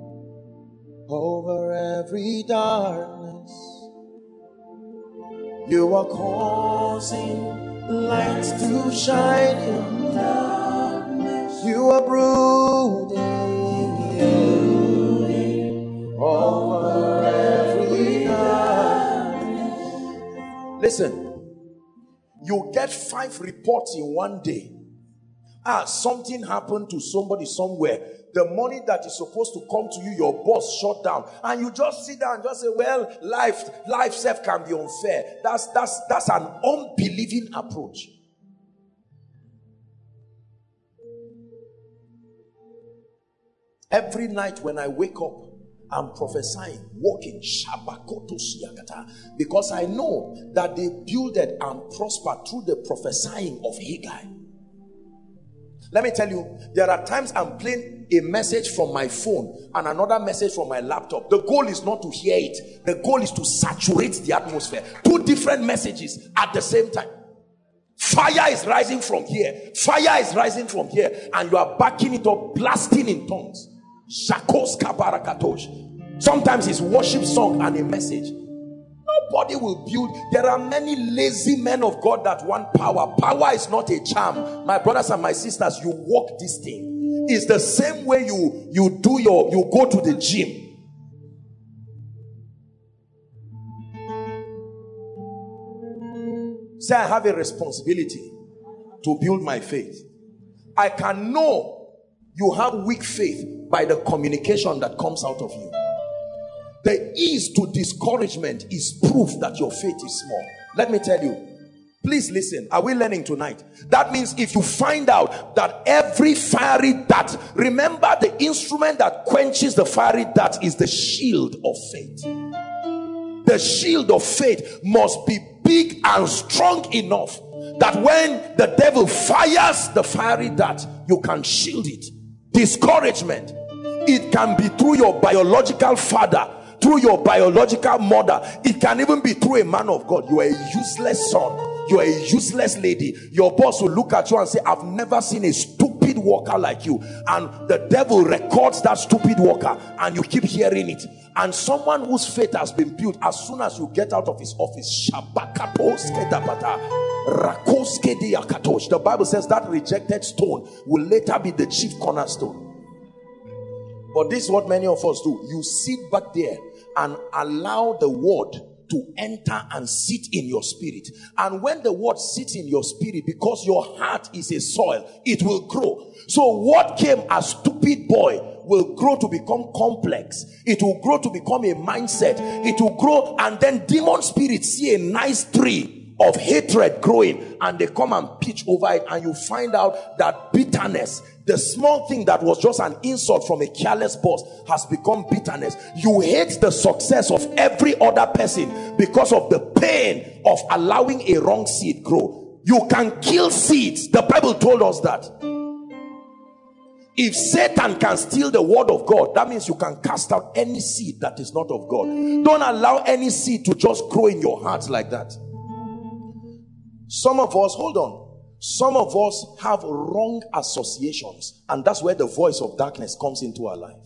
over every darkness you are causing lights to shine in darkness. You are brooding, over every darkness. Listen, you get five reports in one day. Ah, something happened to somebody somewhere the money that is supposed to come to you, your boss shut down, and you just sit down and just say, "Well, life, life self can be unfair." That's that's that's an unbelieving approach. Every night when I wake up, I'm prophesying, walking, because I know that they builded and prospered through the prophesying of Haggai. Let me tell you, there are times I'm playing a message from my phone and another message from my laptop. The goal is not to hear it, the goal is to saturate the atmosphere. Two different messages at the same time. Fire is rising from here, fire is rising from here, and you are backing it up, blasting in tongues. Sometimes it's worship song and a message. Nobody will build. There are many lazy men of God that want power. Power is not a charm. My brothers and my sisters, you walk this thing. It's the same way you you do your you go to the gym. Say, I have a responsibility to build my faith. I can know you have weak faith by the communication that comes out of you. The ease to discouragement is proof that your faith is small. Let me tell you. Please listen. Are we learning tonight? That means if you find out that every fiery dart, remember the instrument that quenches the fiery dart is the shield of faith. The shield of faith must be big and strong enough that when the devil fires the fiery dart, you can shield it. Discouragement. It can be through your biological father, through your biological mother. It can even be through a man of God. You are a useless son. You are a useless lady. Your boss will look at you and say, I've never seen a stupid worker like you. And the devil records that stupid worker and you keep hearing it and someone whose faith has been built as soon as you get out of his office the bible says that rejected stone will later be the chief cornerstone but this is what many of us do you sit back there and allow the word to enter and sit in your spirit and when the word sits in your spirit because your heart is a soil it will grow so what came as stupid boy will grow to become complex. It will grow to become a mindset. It will grow and then demon spirits see a nice tree of hatred growing and they come and pitch over it and you find out that bitterness the small thing that was just an insult from a careless boss has become bitterness you hate the success of every other person because of the pain of allowing a wrong seed grow you can kill seeds the bible told us that if Satan can steal the word of God, that means you can cast out any seed that is not of God. Don't allow any seed to just grow in your heart like that. Some of us, hold on. Some of us have wrong associations, and that's where the voice of darkness comes into our life.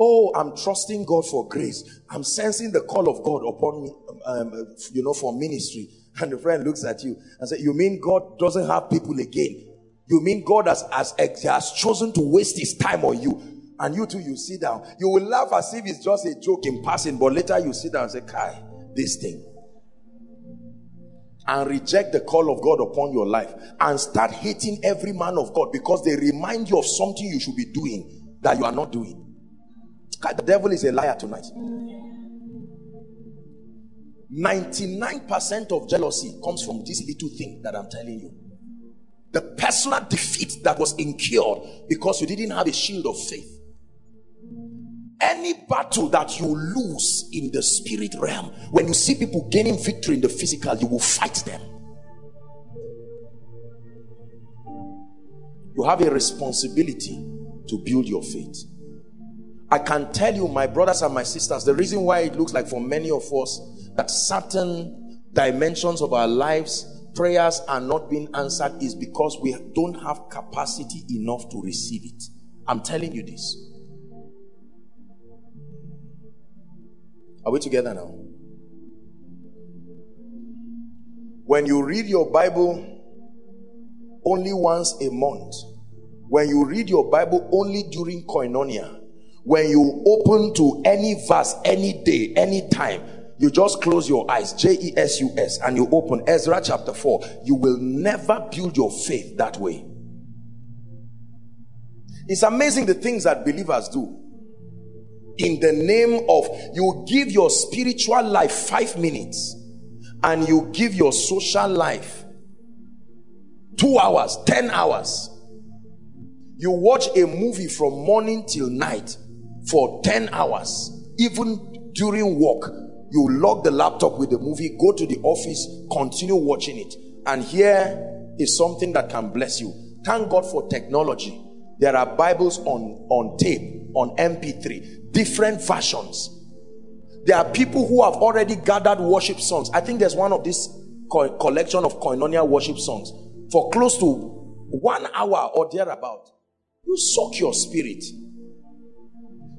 Oh, I'm trusting God for grace. I'm sensing the call of God upon me, um, you know, for ministry. And the friend looks at you and says, You mean God doesn't have people again? You mean God has, has, has chosen to waste his time on you? And you too, you sit down. You will laugh as if it's just a joke in passing, but later you sit down and say, Kai, this thing. And reject the call of God upon your life and start hating every man of God because they remind you of something you should be doing that you are not doing. Kai, the devil is a liar tonight. 99% of jealousy comes from this little thing that I'm telling you the personal defeat that was incurred because you didn't have a shield of faith. Any battle that you lose in the spirit realm, when you see people gaining victory in the physical, you will fight them. You have a responsibility to build your faith. I can tell you, my brothers and my sisters, the reason why it looks like for many of us that certain dimensions of our lives prayers are not being answered is because we don't have capacity enough to receive it. I'm telling you this. Are we together now? When you read your Bible only once a month, when you read your Bible only during koinonia, when you open to any verse any day, any time, you just close your eyes, J E S U S, and you open Ezra chapter 4. You will never build your faith that way. It's amazing the things that believers do. In the name of, you give your spiritual life five minutes and you give your social life two hours, 10 hours. You watch a movie from morning till night for 10 hours, even during work you log the laptop with the movie, go to the office, continue watching it. And here is something that can bless you. Thank God for technology. There are Bibles on, on tape, on MP3, different versions. There are people who have already gathered worship songs. I think there's one of this co collection of koinonia worship songs for close to one hour or thereabout. You soak your spirit.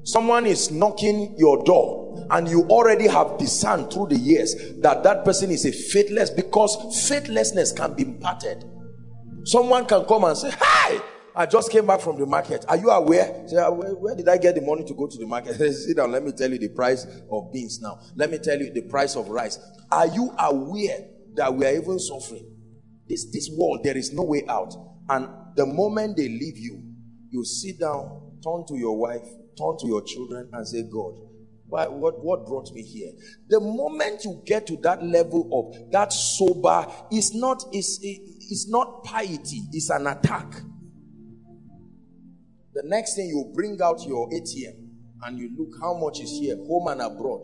Someone is knocking your door and you already have discerned through the years that that person is a faithless because faithlessness can be imparted someone can come and say hi I just came back from the market. Are you aware? Say, where, where, did I get the money to go to the market? Sit down. Let me tell you the price of beans now. Let me tell you the price of rice. Are you aware that we are even suffering? This, this world, there is no way out. And the moment they leave you, you sit down, turn to your wife, turn to your children, and say, God, why, what, what brought me here? The moment you get to that level of that sober, it's not, it's, it's not piety, it's an attack. The next thing you bring out your ATM and you look how much is here, home and abroad.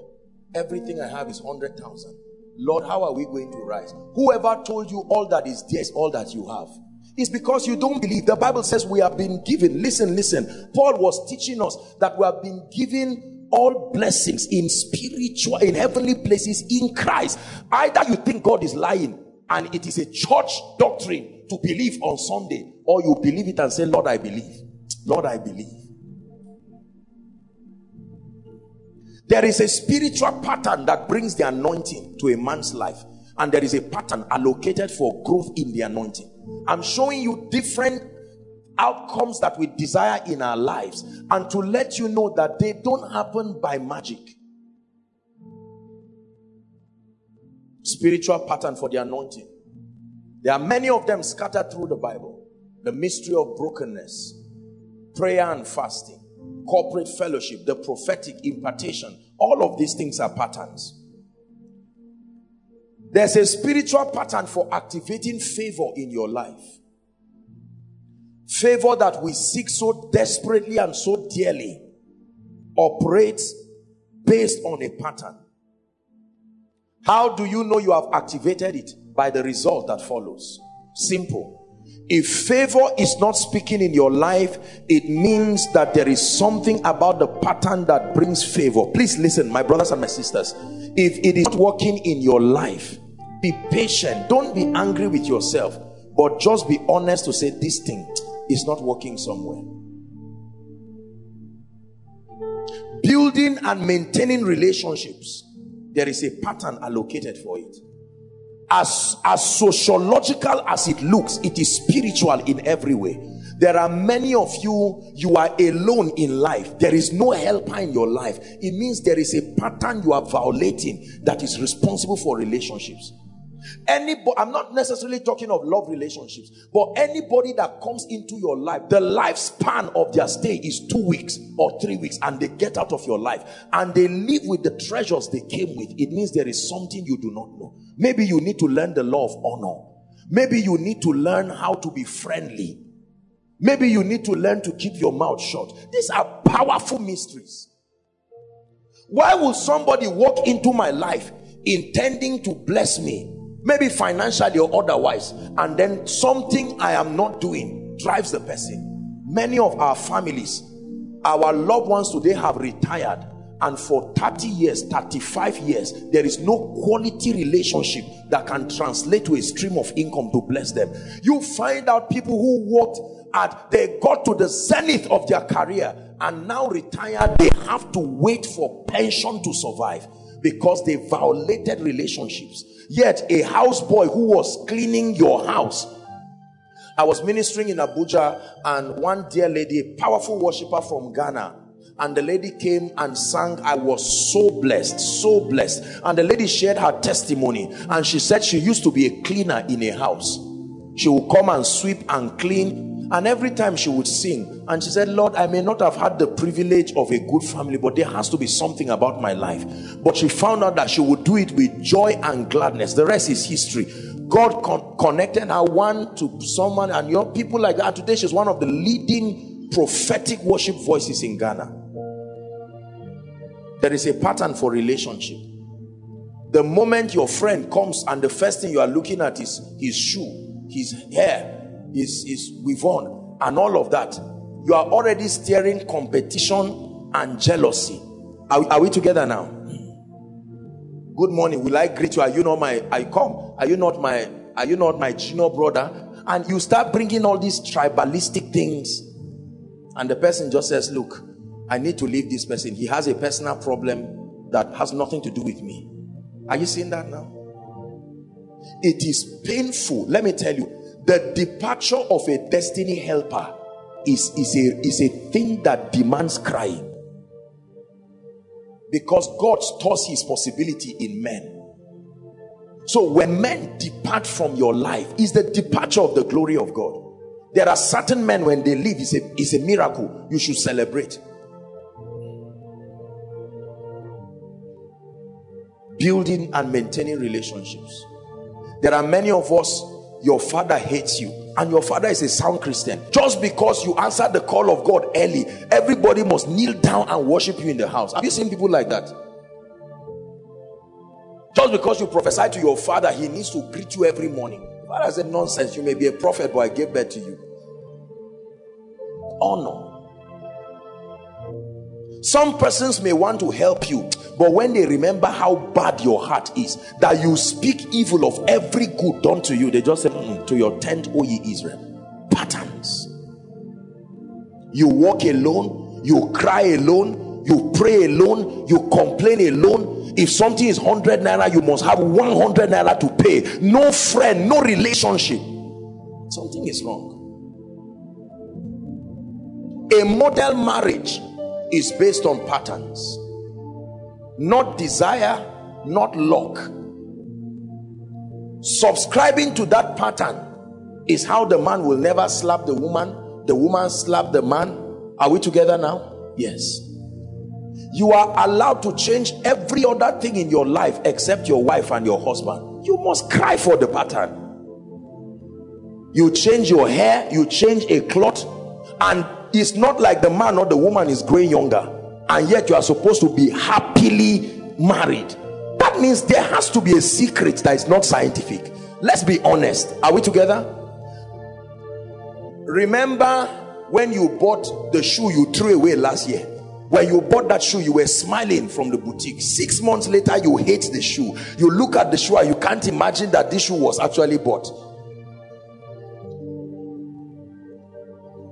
Everything I have is 100,000. Lord, how are we going to rise? Whoever told you all that is there is all that you have? It's because you don't believe. The Bible says we have been given. Listen, listen. Paul was teaching us that we have been given all blessings in spiritual, in heavenly places in Christ. Either you think God is lying and it is a church doctrine to believe on Sunday, or you believe it and say, Lord, I believe. Lord, I believe. There is a spiritual pattern that brings the anointing to a man's life, and there is a pattern allocated for growth in the anointing. I'm showing you different outcomes that we desire in our lives, and to let you know that they don't happen by magic. Spiritual pattern for the anointing. There are many of them scattered through the Bible. The mystery of brokenness, prayer and fasting, corporate fellowship, the prophetic impartation. All of these things are patterns. There's a spiritual pattern for activating favor in your life. Favor that we seek so desperately and so dearly operates based on a pattern. How do you know you have activated it? By the result that follows. Simple. If favor is not speaking in your life, it means that there is something about the pattern that brings favor. Please listen, my brothers and my sisters. If it is working in your life, be patient. Don't be angry with yourself, but just be honest to say this thing is not working somewhere. Building and maintaining relationships, there is a pattern allocated for it as as sociological as it looks it is spiritual in every way. There are many of you you are alone in life. There is no helper in your life. It means there is a pattern you are violating that is responsible for relationships anybody i'm not necessarily talking of love relationships but anybody that comes into your life the lifespan of their stay is two weeks or three weeks and they get out of your life and they live with the treasures they came with. It means there is something you do not know. Maybe you need to learn the law of honor. Maybe you need to learn how to be friendly. Maybe you need to learn to keep your mouth shut. These are powerful mysteries. Why will somebody walk into my life intending to bless me maybe financially or otherwise and then something i am not doing drives the person. Many of our families our loved ones today have retired and for 30 years 35 years there is no quality relationship that can translate to a stream of income to bless them. You find out people who worked at they got to the zenith of their career and now retired they have to wait for pension to survive because they violated relationships. Yet a houseboy who was cleaning your house. I was ministering in Abuja and one dear lady, a powerful worshiper from Ghana, and the lady came and sang i was so blessed so blessed. And the lady shared her testimony and she said she used to be a cleaner in a house. She would come and sweep and clean and every time she would sing, and she said, Lord, I may not have had the privilege of a good family, but there has to be something about my life. But she found out that she would do it with joy and gladness. The rest is history. God con- connected her one to someone, and your people like that. Today, she's one of the leading prophetic worship voices in Ghana. There is a pattern for relationship. The moment your friend comes, and the first thing you are looking at is his shoe, his hair, is is with won and all of that. You are already steering competition and jealousy. Are, are we together now? Good morning. Will i greet you? Are you not my i come. Are you not my are you not my junior brother? And you start bringing all these tribalistic things. And the person just says look i need to leave this person. He has a personal problem that has nothing to do with me. Are you seeing that now? It is painful. Let me tell you the departure of a destiny helper is, is, a, is a thing that demands crying because God stores his possibility in men. So when men depart from your life, is the departure of the glory of God. There are certain men when they leave, it's a, it's a miracle. You should celebrate. Building and maintaining relationships. There are many of us your father hates you and your father is a sound Christian just because you answered the call of God early everybody must kneel down and worship you in the house have you seen people like that Just because you prophesy to your father, he needs to greet you every morning. Father said, nonsense. You may be a prophet, but I gave birth to you. Honor. Some persons may want to help you, but when they remember how bad your heart is, that you speak evil of every good done to you, they just say, mm, To your tent, O ye Israel. Patterns. You walk alone, you cry alone, you pray alone, you complain alone. If something is 100 naira, you must have 100 naira to pay. No friend, no relationship. Something is wrong. A model marriage is based on patterns, not desire, not luck. Subscribing to that pattern is how the man will never slap the woman, the woman slap the man. Are we together now? Yes. You are allowed to change every other thing in your life except your wife and your husband. You must cry for the pattern. You change your hair, you change a cloth, and it's not like the man or the woman is growing younger and yet you are supposed to be happily married. That means there has to be a secret that is not scientific. Let's be honest. Are we together? Remember when you bought the shoe you threw away last year? When you bought that shoe you were smiling from the boutique. Six months later you hate the shoe. You look at the shoe and you can't imagine that this shoe was actually bought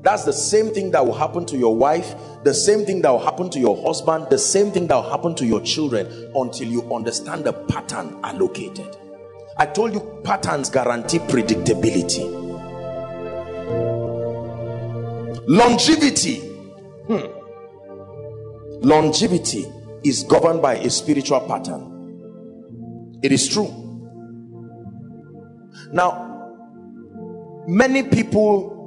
That's the same thing that will happen to your wife, the same thing that will happen to your husband, the same thing that will happen to your children until you understand the pattern allocated. I told you patterns guarantee predictability. Longevity. Hmm. Longevity is governed by a spiritual pattern. It is true. Now, many people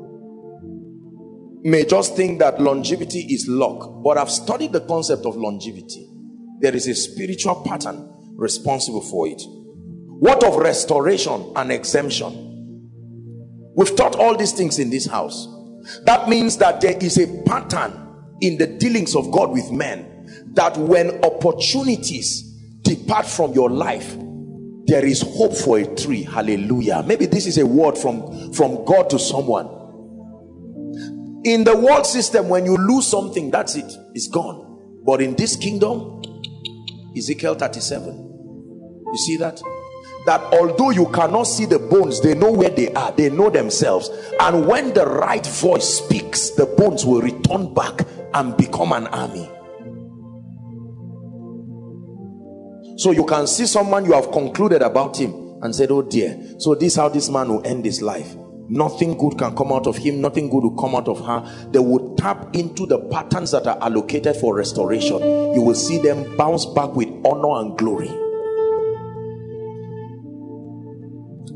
may just think that longevity is luck but i've studied the concept of longevity. There is a spiritual pattern responsible for it. What of restoration and exemption? We've taught all these things in this house. That means that there is a pattern in the dealings of god with men that when opportunities depart from your life there is hope for a tree. Hallelujah. Maybe this is a word from from god to someone in the world system when you lose something that's it. It's gone. But in this kingdom ezekiel 37 you see that? That although you cannot see the bones they know where they are. They know themselves. And when the right voice speaks the bones will return back and become an army. So you can see someone you have concluded about him and said oh dear so this is how this man will end his life nothing good can come out of him nothing good will come out of her. They will tap into the patterns that are allocated for restoration. You will see them bounce back with honor and glory.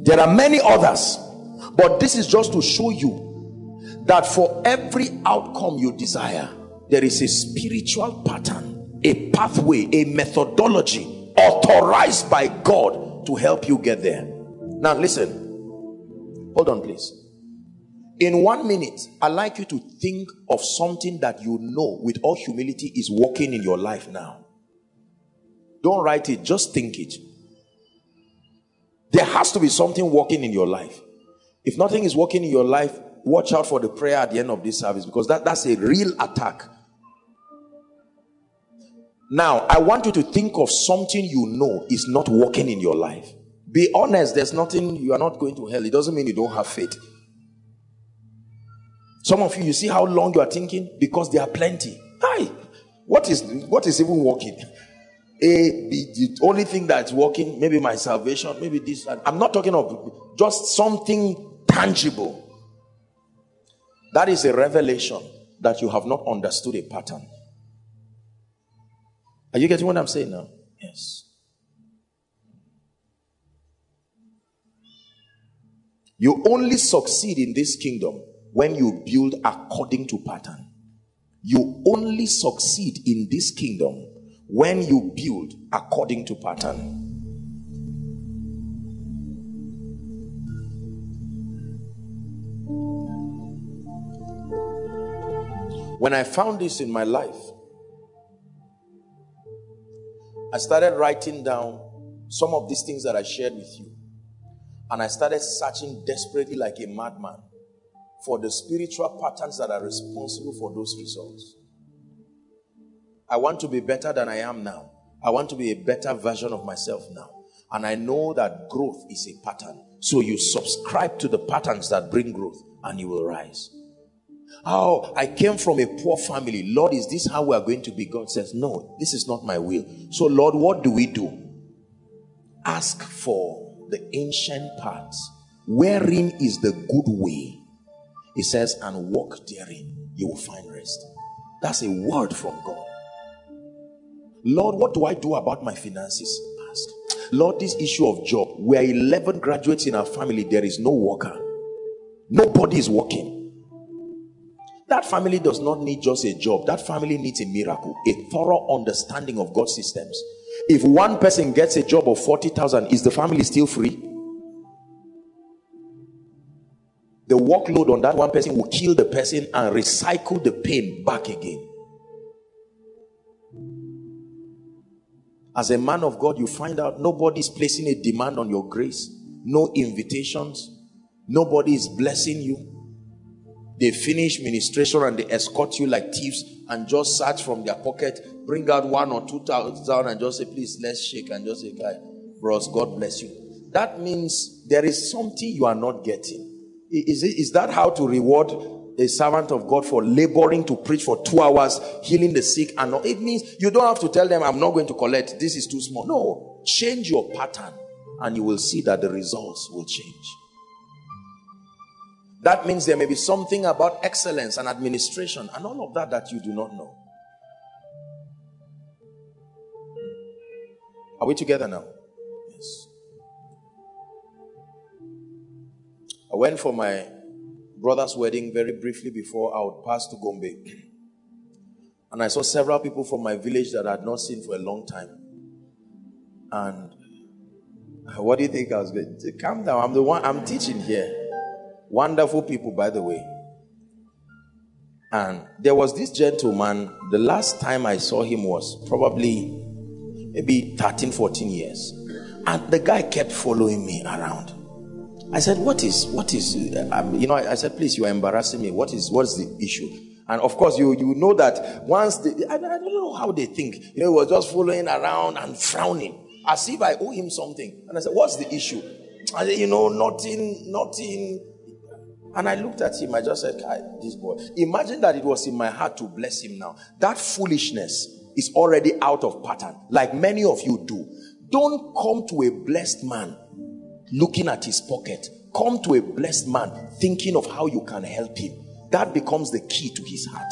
There are many others but this is just to show you that for every outcome you desire there is a spiritual pattern a pathway a methodology authorized by god to help you get there. Now listen Hold on, please. In one minute, I'd like you to think of something that you know with all humility is working in your life now. Don't write it, just think it. There has to be something working in your life. If nothing is working in your life, watch out for the prayer at the end of this service because that, that's a real attack. Now, I want you to think of something you know is not working in your life. Be honest, there's nothing, you are not going to hell. It doesn't mean you don't have faith. Some of you, you see how long you are thinking? Because there are plenty. Hi, what is what is even working? A, B, the only thing that's working, maybe my salvation, maybe this. I'm not talking of just something tangible. That is a revelation that you have not understood a pattern. Are you getting what I'm saying now? Yes. You only succeed in this kingdom when you build according to pattern. You only succeed in this kingdom when you build according to pattern. When I found this in my life, I started writing down some of these things that I shared with you. And I started searching desperately like a madman for the spiritual patterns that are responsible for those results. I want to be better than I am now. I want to be a better version of myself now. And I know that growth is a pattern. So you subscribe to the patterns that bring growth and you will rise. Oh, I came from a poor family. Lord, is this how we are going to be? God says, No, this is not my will. So, Lord, what do we do? Ask for the ancient paths. Wherein is the good way? He says, and walk therein. You will find rest. That's a word from God. Lord, what do I do about my finances? Ask. Lord, this issue of job, we are 11 graduates in our family, there is no worker. Nobody is working. That family does not need just a job, that family needs a miracle, a thorough understanding of God's systems. If one person gets a job of 40,000, is the family still free? The workload on that one person will kill the person and recycle the pain back again. As a man of God, you find out nobody's placing a demand on your grace, no invitations, nobody is blessing you. They finish ministration and they escort you like thieves and just search from their pocket, bring out one or two thousand and just say, please, let's shake and just say, guy, bros, God bless you. That means there is something you are not getting. Is, it, is that how to reward a servant of God for laboring to preach for two hours, healing the sick, and. It means you don't have to tell them, I'm not going to collect, this is too small. No, change your pattern, and you will see that the results will change. That means there may be something about excellence and administration and all of that that you do not know. Are we together now? Yes. I went for my brother's wedding very briefly before I would pass to Gombe. And I saw several people from my village that I had not seen for a long time. And uh, what do you think I was going to calm down? I'm the one I'm teaching here. Wonderful people, by the way. And there was this gentleman, the last time I saw him was probably maybe 13, 14 years. And the guy kept following me around. I said, What is, what is, um, you know, I, I, said, Please, you are embarrassing me. What is, what is the issue? And of course, you, you know that once they, I, I don't know how they think. You know, he was just following around and frowning as if I owe him something. And I said, What's the issue? I said, You know, nothing, nothing. And I looked at him, I just said, This boy. Imagine that it was in my heart to bless him now. That foolishness is already out of pattern, like many of you do. Don't come to a blessed man looking at his pocket. Come to a blessed man thinking of how you can help him. That becomes the key to his heart.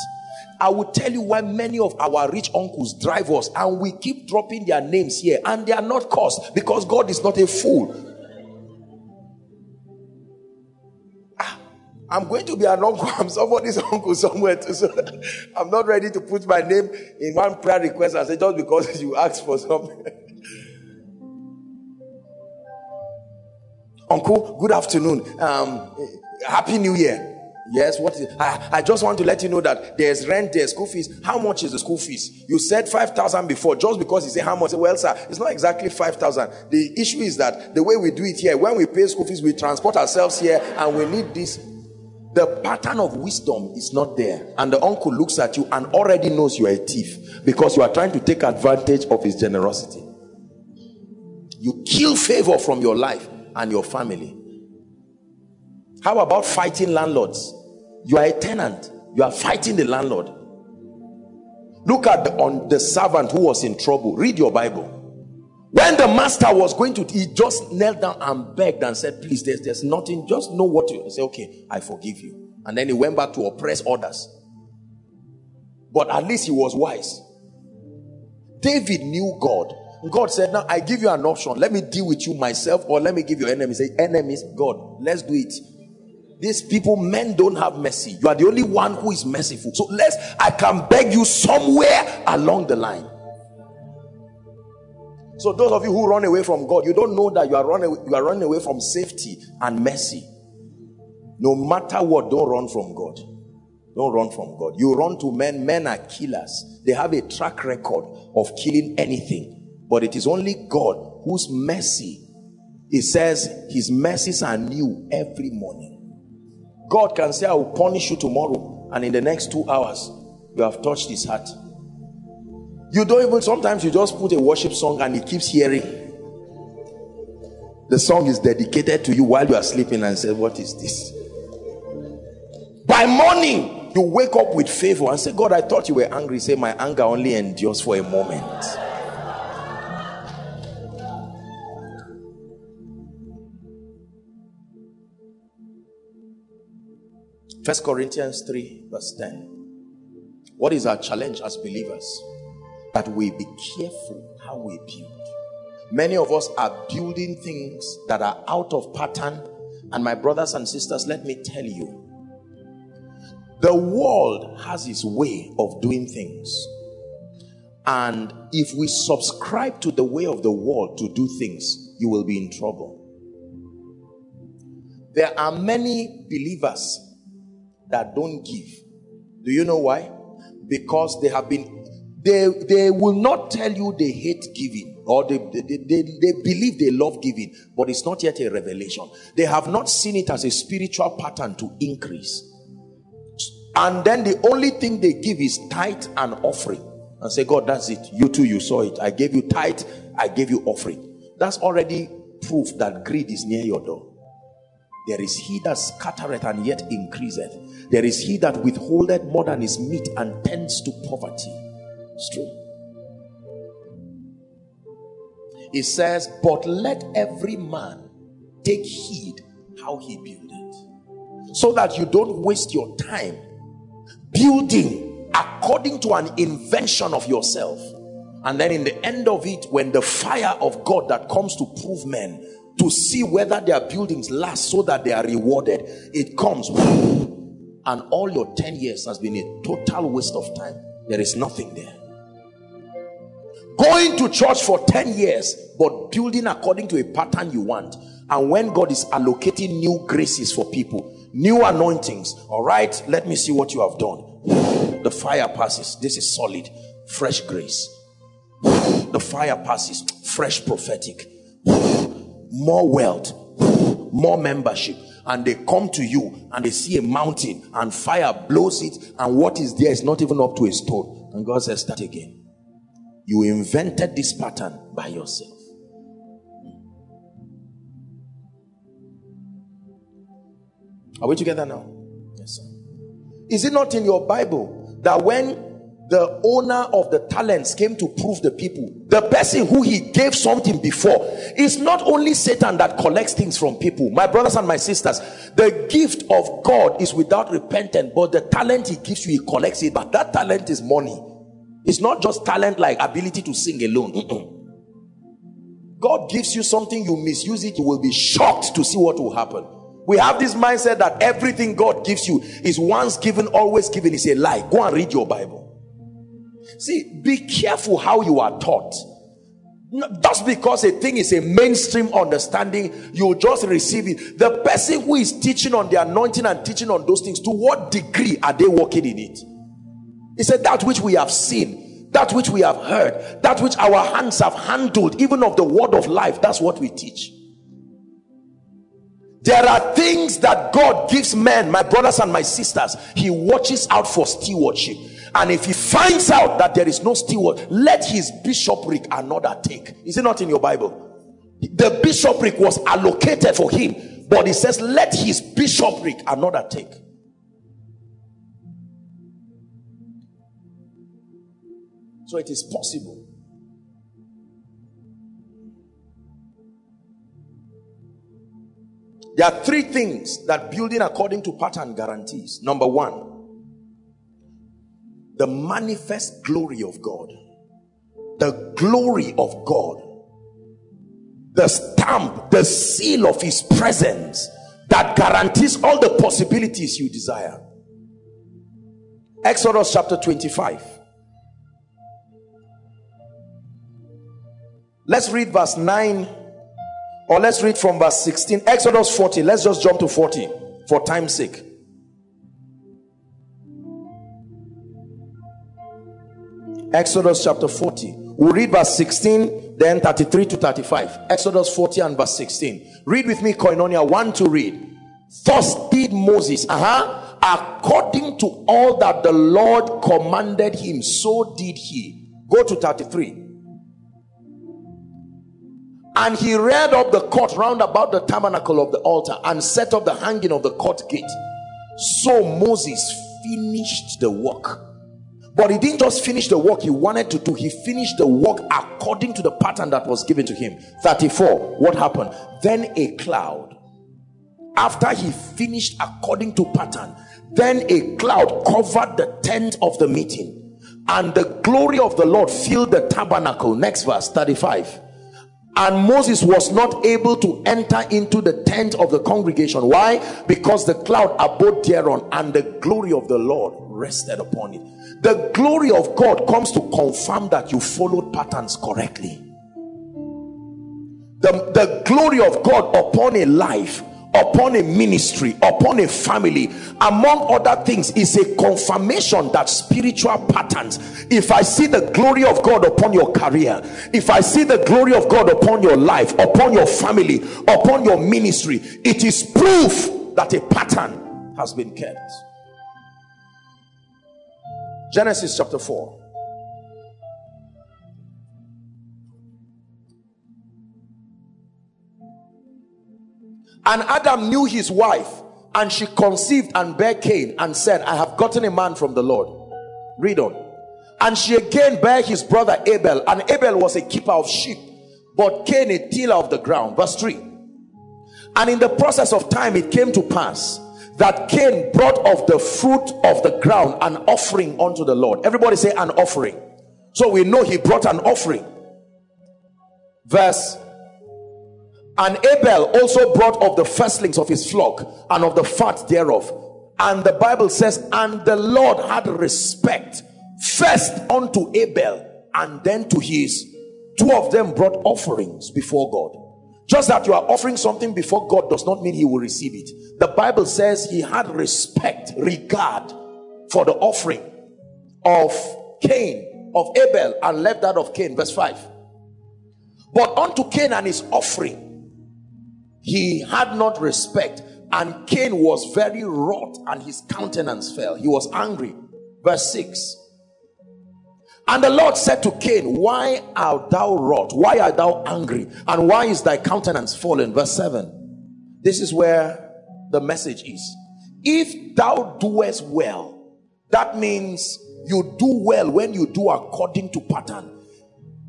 I will tell you why many of our rich uncles drive us and we keep dropping their names here and they are not cursed because God is not a fool. I'm going to be an uncle. I'm somebody's uncle somewhere too. So I'm not ready to put my name in one prayer request and say just because you asked for something. Uncle, good afternoon. Um, Happy New Year. Yes, what is I, I just want to let you know that there's rent, there's school fees. How much is the school fees? You said 5,000 before, just because you say how much. Well, sir, it's not exactly 5,000. The issue is that the way we do it here, when we pay school fees, we transport ourselves here and we need this. The pattern of wisdom is not there. And the uncle looks at you and already knows you are a thief because you are trying to take advantage of his generosity. You kill favor from your life and your family. How about fighting landlords? You are a tenant, you are fighting the landlord. Look at the, on the servant who was in trouble. Read your Bible. When the master was going to, he just knelt down and begged and said, Please, there's, there's nothing, just know what you say, okay, I forgive you. And then he went back to oppress others. But at least he was wise. David knew God. God said, Now I give you an option. Let me deal with you myself, or let me give you enemies. Say, enemies, God, let's do it. These people, men don't have mercy. You are the only one who is merciful. So let's, I can beg you somewhere along the line. So those of you who run away from God, you don't know that you are running, you are running away from safety and mercy. No matter what, don't run from God. Don't run from God. You run to men. Men are killers. They have a track record of killing anything. But it is only God whose mercy, it says, his mercies are new every morning. God can say, I will punish you tomorrow, and in the next two hours, you have touched his heart. You don't even sometimes you just put a worship song and it keeps hearing. The song is dedicated to you while you are sleeping and say, What is this? By morning, you wake up with favor and say, God, I thought you were angry. Say, My anger only endures for a moment. First Corinthians 3, verse 10. What is our challenge as believers? That we be careful how we build. Many of us are building things that are out of pattern. And my brothers and sisters, let me tell you, the world has its way of doing things. And if we subscribe to the way of the world to do things, you will be in trouble. There are many believers that don't give. Do you know why? Because they have been, they, they will not tell you they hate giving or they, they, they, they believe they love giving, but it's not yet a revelation. They have not seen it as a spiritual pattern to increase. And then the only thing they give is tithe and offering. And say, God, that's it. You too, you saw it. I gave you tithe, I gave you offering. That's already proof that greed is near your door. There is he that scattereth and yet increaseth. There is he that withholdeth more than his meat and tends to poverty. It's true. It says, But let every man take heed how he buildeth, so that you don't waste your time building according to an invention of yourself. And then in the end of it, when the fire of God that comes to prove men to see whether their buildings last so that they are rewarded, it comes and all your 10 years has been a total waste of time. There is nothing there. Going to church for 10 years, but building according to a pattern you want. And when God is allocating new graces for people, new anointings, all right, let me see what you have done. The fire passes. This is solid, fresh grace. The fire passes, fresh prophetic, more wealth, more membership, and they come to you and they see a mountain and fire blows it and what is there is not even up to a stone and god says start again you invented this pattern by yourself. Hmm. Are we together now? Yes sir. Is it not in your bible that when the owner of the talents came to prove the people the person who he gave something before is not only satan that collects things from people. My brothers and my sisters the gift of god is without repentance but the talent he gives you he collects it. But that talent is money it's not just talent like ability to sing alone god gives you something you misuse it you will be shocked to see what will happen we have this mindset that everything god gives you is once given always given is a lie go and read your bible See, be careful how you are taught. Just because a thing is a mainstream understanding, you just receive it. The person who is teaching on the anointing and teaching on those things, to what degree are they working in it? He said, That which we have seen, that which we have heard, that which our hands have handled, even of the word of life, that's what we teach. There are things that God gives men, my brothers and my sisters, He watches out for stewardship. And if he finds out that there is no steward let his bishopric another take. Is it not in your bible? The bishopric was allocated for him but he says let his bishopric another take so it is possible there are three things that building according to pattern guarantees number one the manifest glory of God, the glory of God, the stamp, the seal of His presence that guarantees all the possibilities you desire. Exodus chapter 25. Let's read verse 9 or let's read from verse 16. Exodus 40. Let's just jump to 40 for time's sake. Exodus chapter 40. We'll read verse 16 then 33 to 35 exodus 40 and verse 16 read with me koinonia one to read thus did moses uh-huh according to all that the lord commanded him so did he go to 33 and he reared up the court round about the tabernacle of the altar and set up the hanging of the court gate so moses finished the work but he didn't just finish the work he wanted to do, he finished the work according to the pattern that was given to him. 34. What happened? Then a cloud, after he finished according to pattern, then a cloud covered the tent of the meeting, and the glory of the Lord filled the tabernacle. Next verse 35 and Moses was not able to enter into the tent of the congregation. Why? Because the cloud abode thereon and the glory of the Lord rested upon it. The glory of God comes to confirm that you followed patterns correctly. The, the glory of God upon a life upon a ministry, upon a family, among other things, is a confirmation that spiritual patterns. If I see the glory of God upon your career, if I see the glory of God upon your life, upon your family, upon your ministry, it is proof that a pattern has been kept. Genesis chapter 4. And Adam knew his wife, and she conceived and bare Cain, and said, I have gotten a man from the Lord. Read on. And she again bare his brother Abel, and Abel was a keeper of sheep, but Cain a tiller of the ground. Verse 3. And in the process of time, it came to pass that Cain brought of the fruit of the ground an offering unto the Lord. Everybody say an offering. So we know he brought an offering. Verse and Abel also brought of the firstlings of his flock and of the fat thereof. And the Bible says, and the Lord had respect first unto Abel and then to his. Two of them brought offerings before God. Just that you are offering something before God does not mean he will receive it. The Bible says he had respect, regard for the offering of Cain, of Abel, and left that of Cain. Verse 5. But unto Cain and his offering, he had not respect and Cain was very wroth and his countenance fell. He was angry. Verse 6 and the Lord said to Cain why art thou wroth? Why art thou angry? And why is thy countenance fallen? Verse 7 this is where the message is. If thou doest well that means you do well when you do according to pattern.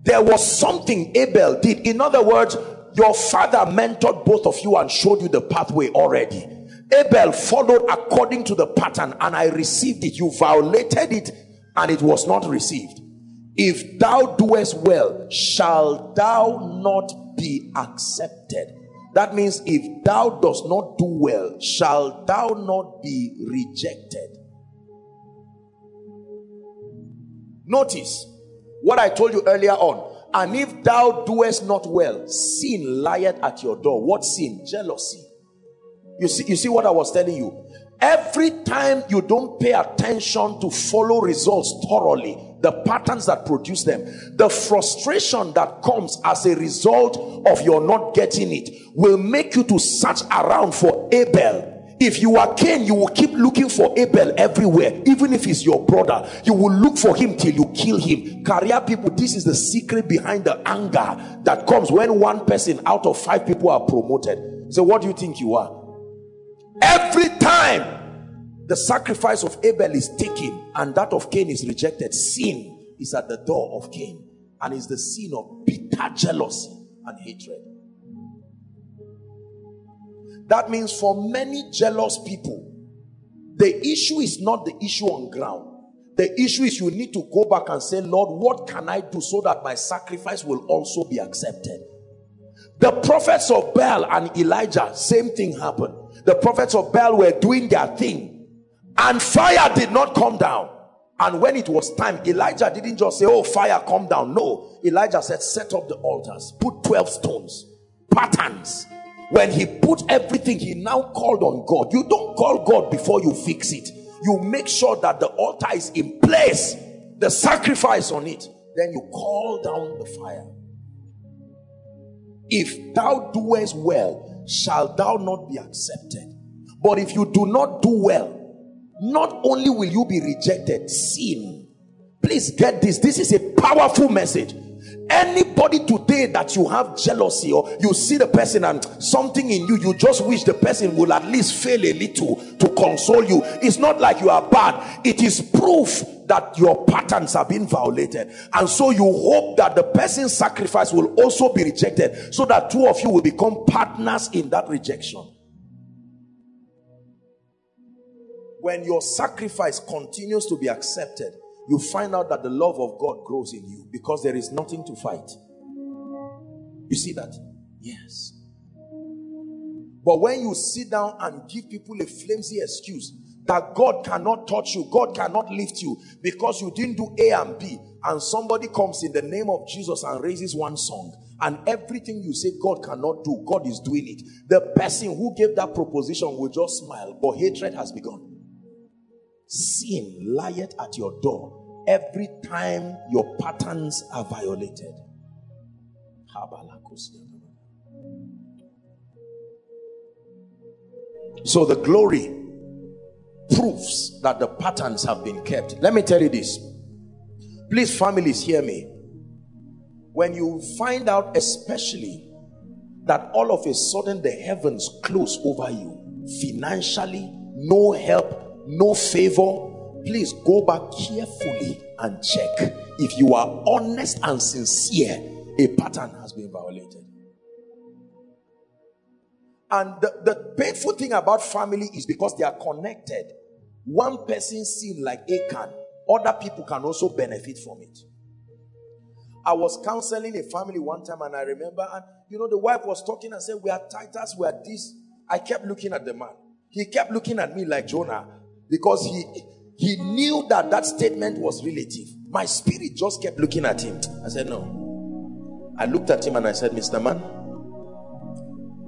There was something Abel did. In other words your father mentored both of you and showed you the pathway already. Abel followed according to the pattern and I received it. You violated it and it was not received. If thou doest well, shall thou not be accepted? That means if thou dost not do well, shall thou not be rejected? Notice what I told you earlier on and if thou doest not well, sin lieth at your door. What sin? Jealousy. You see, you see what I was telling you? Every time you don't pay attention to follow results thoroughly, the patterns that produce them, the frustration that comes as a result of your not getting it will make you to search around for Abel if you are Cain, you will keep looking for Abel everywhere, even if he's your brother. You will look for him till you kill him. Career people, this is the secret behind the anger that comes when one person out of five people are promoted. So, what do you think you are? Every time the sacrifice of Abel is taken and that of Cain is rejected, sin is at the door of Cain and is the sin of bitter jealousy and hatred. That means for many jealous people, the issue is not the issue on ground. The issue is you need to go back and say, Lord, what can I do so that my sacrifice will also be accepted? The prophets of Baal and Elijah, same thing happened. The prophets of Baal were doing their thing and fire did not come down. And when it was time, Elijah didn't just say, Oh, fire, come down. No, Elijah said, Set up the altars, put 12 stones, patterns, when he put everything, he now called on God. You don't call God before you fix it. You make sure that the altar is in place, the sacrifice on it. Then you call down the fire. If thou doest well, shall thou not be accepted. But if you do not do well, not only will you be rejected, sin. Please get this. This is a powerful message. Anybody today that you have jealousy or you see the person and something in you, you just wish the person will at least fail a little to console you. It's not like you are bad, it is proof that your patterns are being violated. And so you hope that the person's sacrifice will also be rejected so that two of you will become partners in that rejection. When your sacrifice continues to be accepted, you find out that the love of God grows in you because there is nothing to fight. You see that? Yes. But when you sit down and give people a flimsy excuse that God cannot touch you, God cannot lift you because you didn't do A and B, and somebody comes in the name of Jesus and raises one song, and everything you say God cannot do, God is doing it. The person who gave that proposition will just smile, but hatred has begun. Sin lieth at your door every time your patterns are violated. So the glory proves that the patterns have been kept. Let me tell you this. Please, families, hear me. When you find out, especially, that all of a sudden the heavens close over you, financially, no help, no favor, please go back carefully and check if you are honest and sincere, a pattern has been violated. And the, the painful thing about family is because they are connected. One person sin like Achan, other people can also benefit from it. I was counseling a family one time and I remember, and you know, the wife was talking and said, We are Titus, we are this. I kept looking at the man. He kept looking at me like Jonah because he he knew that that statement was relative. My spirit just kept looking at him. I said, No. I looked at him and I said, Mr. Man,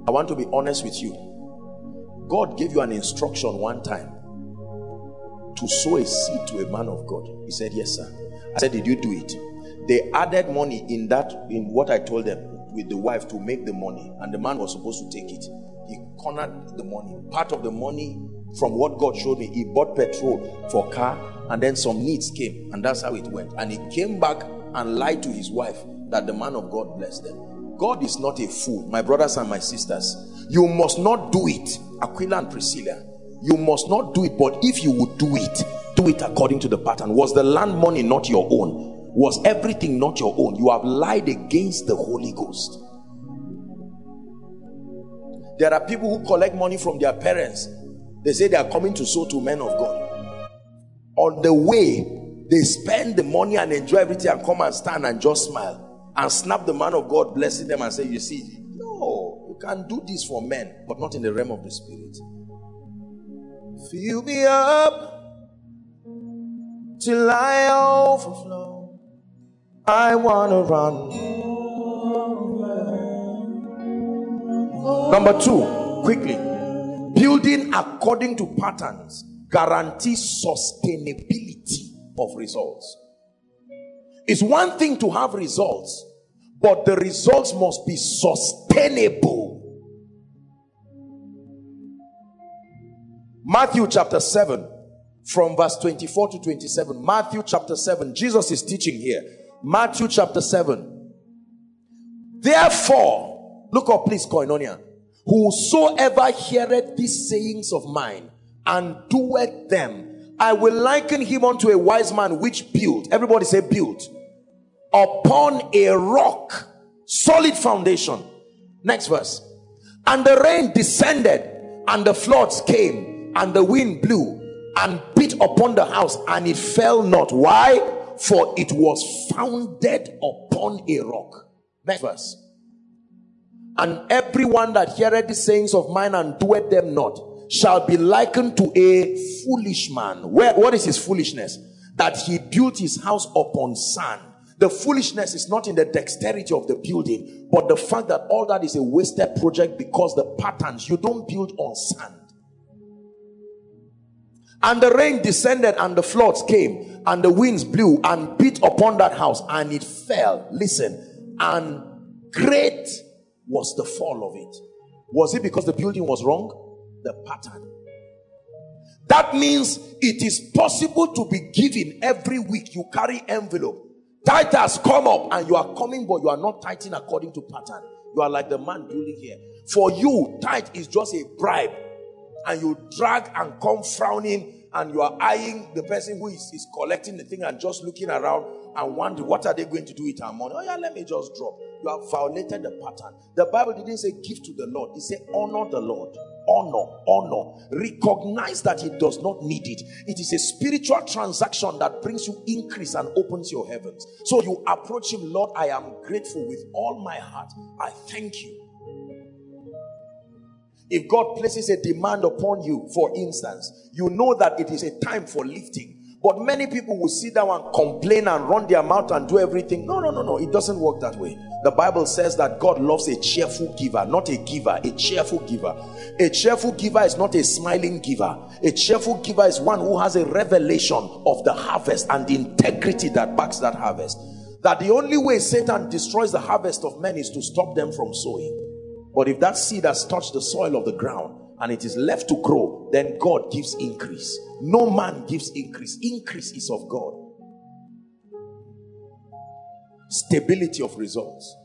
I want to be honest with you. God gave you an instruction one time to sow a seed to a man of God. He said, Yes, sir. I said, Did you do it? They added money in that, in what I told them with the wife to make the money, and the man was supposed to take it. He cornered the money. Part of the money from what God showed me, he bought petrol for car, and then some needs came, and that's how it went. And he came back and lied to his wife that the man of God blessed them. God is not a fool, my brothers and my sisters. You must not do it, Aquila and Priscilla. You must not do it, but if you would do it, do it according to the pattern. Was the land money not your own? Was everything not your own? You have lied against the Holy Ghost. There are people who collect money from their parents they say they are coming to sow to men of God. On the way, they spend the money and enjoy everything and come and stand and just smile and snap the man of God, blessing them and say, You see, no, you can do this for men, but not in the realm of the spirit. Fill me up till I overflow. I want to run. Number two, quickly. Building according to patterns guarantees sustainability of results. It's one thing to have results, but the results must be sustainable. Matthew chapter 7, from verse 24 to 27. Matthew chapter 7, Jesus is teaching here. Matthew chapter 7. Therefore, look up, please, Koinonia. Whosoever heareth these sayings of mine and doeth them, I will liken him unto a wise man which built, everybody say built, upon a rock, solid foundation. Next verse. And the rain descended, and the floods came, and the wind blew and beat upon the house, and it fell not. Why? For it was founded upon a rock. Next verse. And everyone that heareth the sayings of mine and doeth them not shall be likened to a foolish man. Where, what is his foolishness? That he built his house upon sand. The foolishness is not in the dexterity of the building, but the fact that all that is a wasted project because the patterns, you don't build on sand. And the rain descended and the floods came and the winds blew and beat upon that house and it fell. Listen, and great was the fall of it? Was it because the building was wrong? The pattern. That means it is possible to be given every week. You carry envelope. Tithe has come up and you are coming, but you are not tithing according to pattern. You are like the man building here. For you, tithe is just a bribe. And you drag and come frowning and you are eyeing the person who is, is collecting the thing and just looking around and wondering what are they going to do with our money. Oh yeah, let me just drop. You have violated the pattern. The Bible didn't say give to the Lord. It said honor the Lord. Honor, honor. Recognize that he does not need it. It is a spiritual transaction that brings you increase and opens your heavens. So you approach him, Lord, I am grateful with all my heart. I thank you. If God places a demand upon you, for instance, you know that it is a time for lifting. But many people will sit down and complain and run their mouth and do everything. No, no, no, no. It doesn't work that way. The Bible says that God loves a cheerful giver, not a giver, a cheerful giver. A cheerful giver is not a smiling giver. A cheerful giver is one who has a revelation of the harvest and the integrity that backs that harvest. That the only way Satan destroys the harvest of men is to stop them from sowing. But if that seed has touched the soil of the ground and it is left to grow, then God gives increase. No man gives increase. Increase is of God. Stability of results.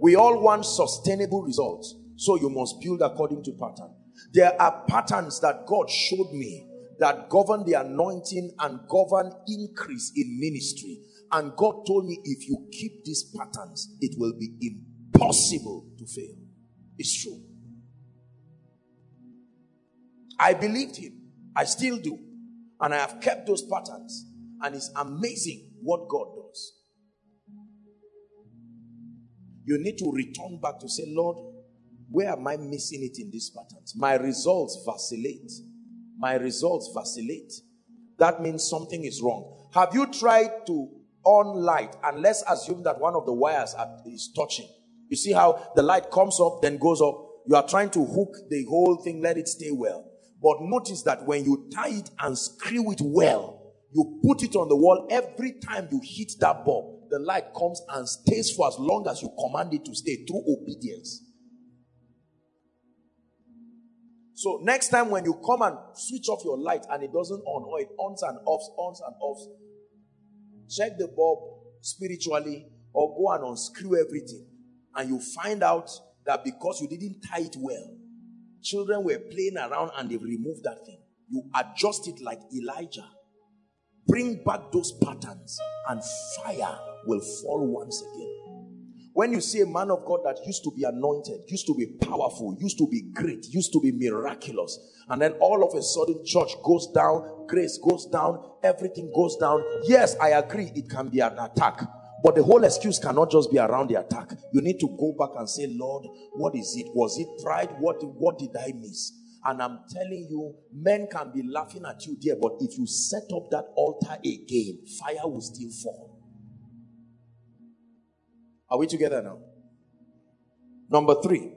We all want sustainable results. So you must build according to pattern. There are patterns that God showed me that govern the anointing and govern increase in ministry. And God told me if you keep these patterns, it will be impossible to fail. It's true. I believed him. I still do. And I have kept those patterns. And it's amazing what God does. You need to return back to say, Lord, where am I missing it in these patterns? My results vacillate. My results vacillate. That means something is wrong. Have you tried to on light and let's assume that one of the wires are, is touching you see how the light comes up, then goes up. You are trying to hook the whole thing, let it stay well. But notice that when you tie it and screw it well, you put it on the wall, every time you hit that bulb, the light comes and stays for as long as you command it to stay through obedience. So next time when you come and switch off your light and it doesn't on or it ons and offs, ons and offs, check the bulb spiritually or go and unscrew everything and you find out that because you didn't tie it well, children were playing around and they've removed that thing. You adjust it like Elijah. Bring back those patterns and fire will fall once again. When you see a man of God that used to be anointed, used to be powerful, used to be great, used to be miraculous, and then all of a sudden church goes down, grace goes down, everything goes down. Yes, I agree, it can be an attack. But the whole excuse cannot just be around the attack. You need to go back and say, Lord, what is it? Was it pride? What, what did I miss? And I'm telling you, men can be laughing at you there, but if you set up that altar again, fire will still fall. Are we together now? Number three,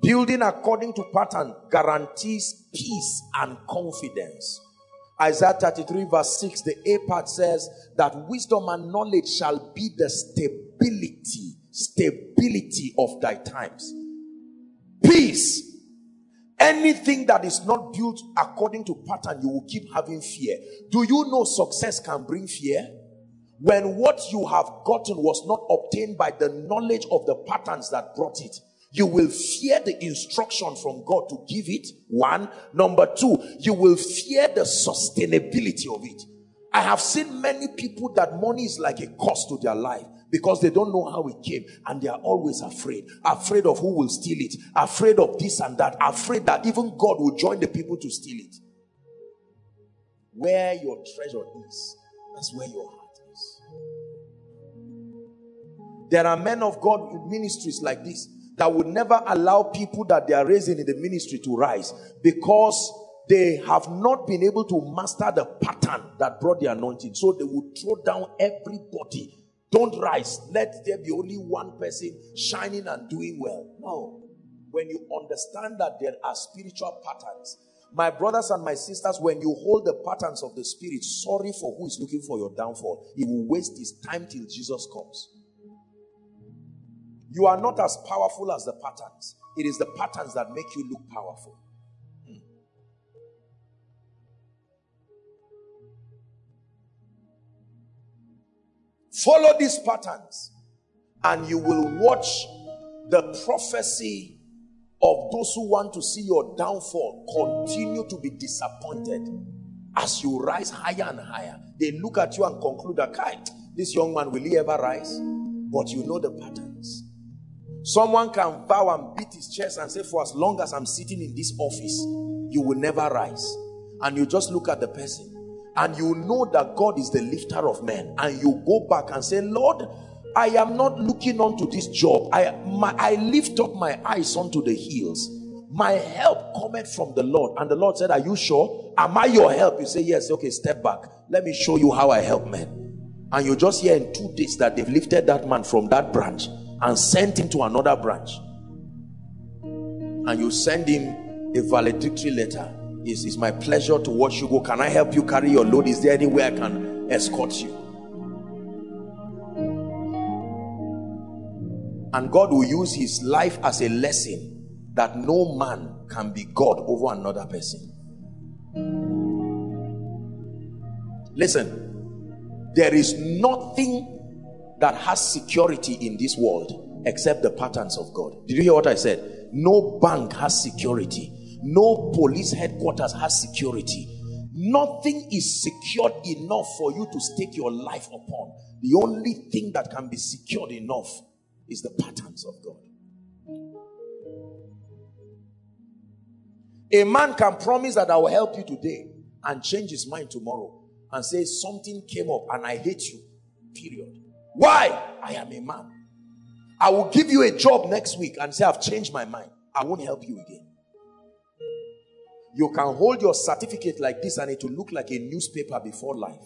building according to pattern guarantees peace and confidence. Isaiah 33 verse 6, the A part says that wisdom and knowledge shall be the stability, stability of thy times. Peace. Anything that is not built according to pattern, you will keep having fear. Do you know success can bring fear? When what you have gotten was not obtained by the knowledge of the patterns that brought it, you will fear the instruction from God to give it. One. Number two, you will fear the sustainability of it. I have seen many people that money is like a cost to their life because they don't know how it came and they are always afraid. Afraid of who will steal it, afraid of this and that, afraid that even God will join the people to steal it. Where your treasure is, that's where your heart is. There are men of God with ministries like this that would never allow people that they are raising in the ministry to rise because they have not been able to master the pattern that brought the anointing. So they would throw down everybody. Don't rise. Let there be only one person shining and doing well. No. When you understand that there are spiritual patterns, my brothers and my sisters, when you hold the patterns of the spirit, sorry for who is looking for your downfall. He will waste his time till Jesus comes. You are not as powerful as the patterns. It is the patterns that make you look powerful. Hmm. Follow these patterns and you will watch the prophecy of those who want to see your downfall continue to be disappointed as you rise higher and higher. They look at you and conclude that, this young man, will he ever rise? But you know the patterns. Someone can vow and beat his chest and say, For as long as I'm sitting in this office, you will never rise. And you just look at the person and you know that God is the lifter of men. And you go back and say, Lord, I am not looking onto this job. I, my, I lift up my eyes onto the hills. My help cometh from the Lord. And the Lord said, Are you sure? Am I your help? You say, Yes. Okay, step back. Let me show you how I help men. And you just hear in two days that they've lifted that man from that branch and sent him to another branch. And you send him a valedictory letter. It's, it's my pleasure to watch you go. Can I help you carry your load? Is there any way I can escort you? And God will use his life as a lesson that no man can be God over another person. Listen, there is nothing that has security in this world except the patterns of God. Did you hear what I said? No bank has security. No police headquarters has security. Nothing is secured enough for you to stake your life upon. The only thing that can be secured enough is the patterns of God. A man can promise that I will help you today and change his mind tomorrow and say something came up and I hate you. Period. Why? I am a man. I will give you a job next week and say I've changed my mind. I won't help you again. You can hold your certificate like this and it will look like a newspaper before life.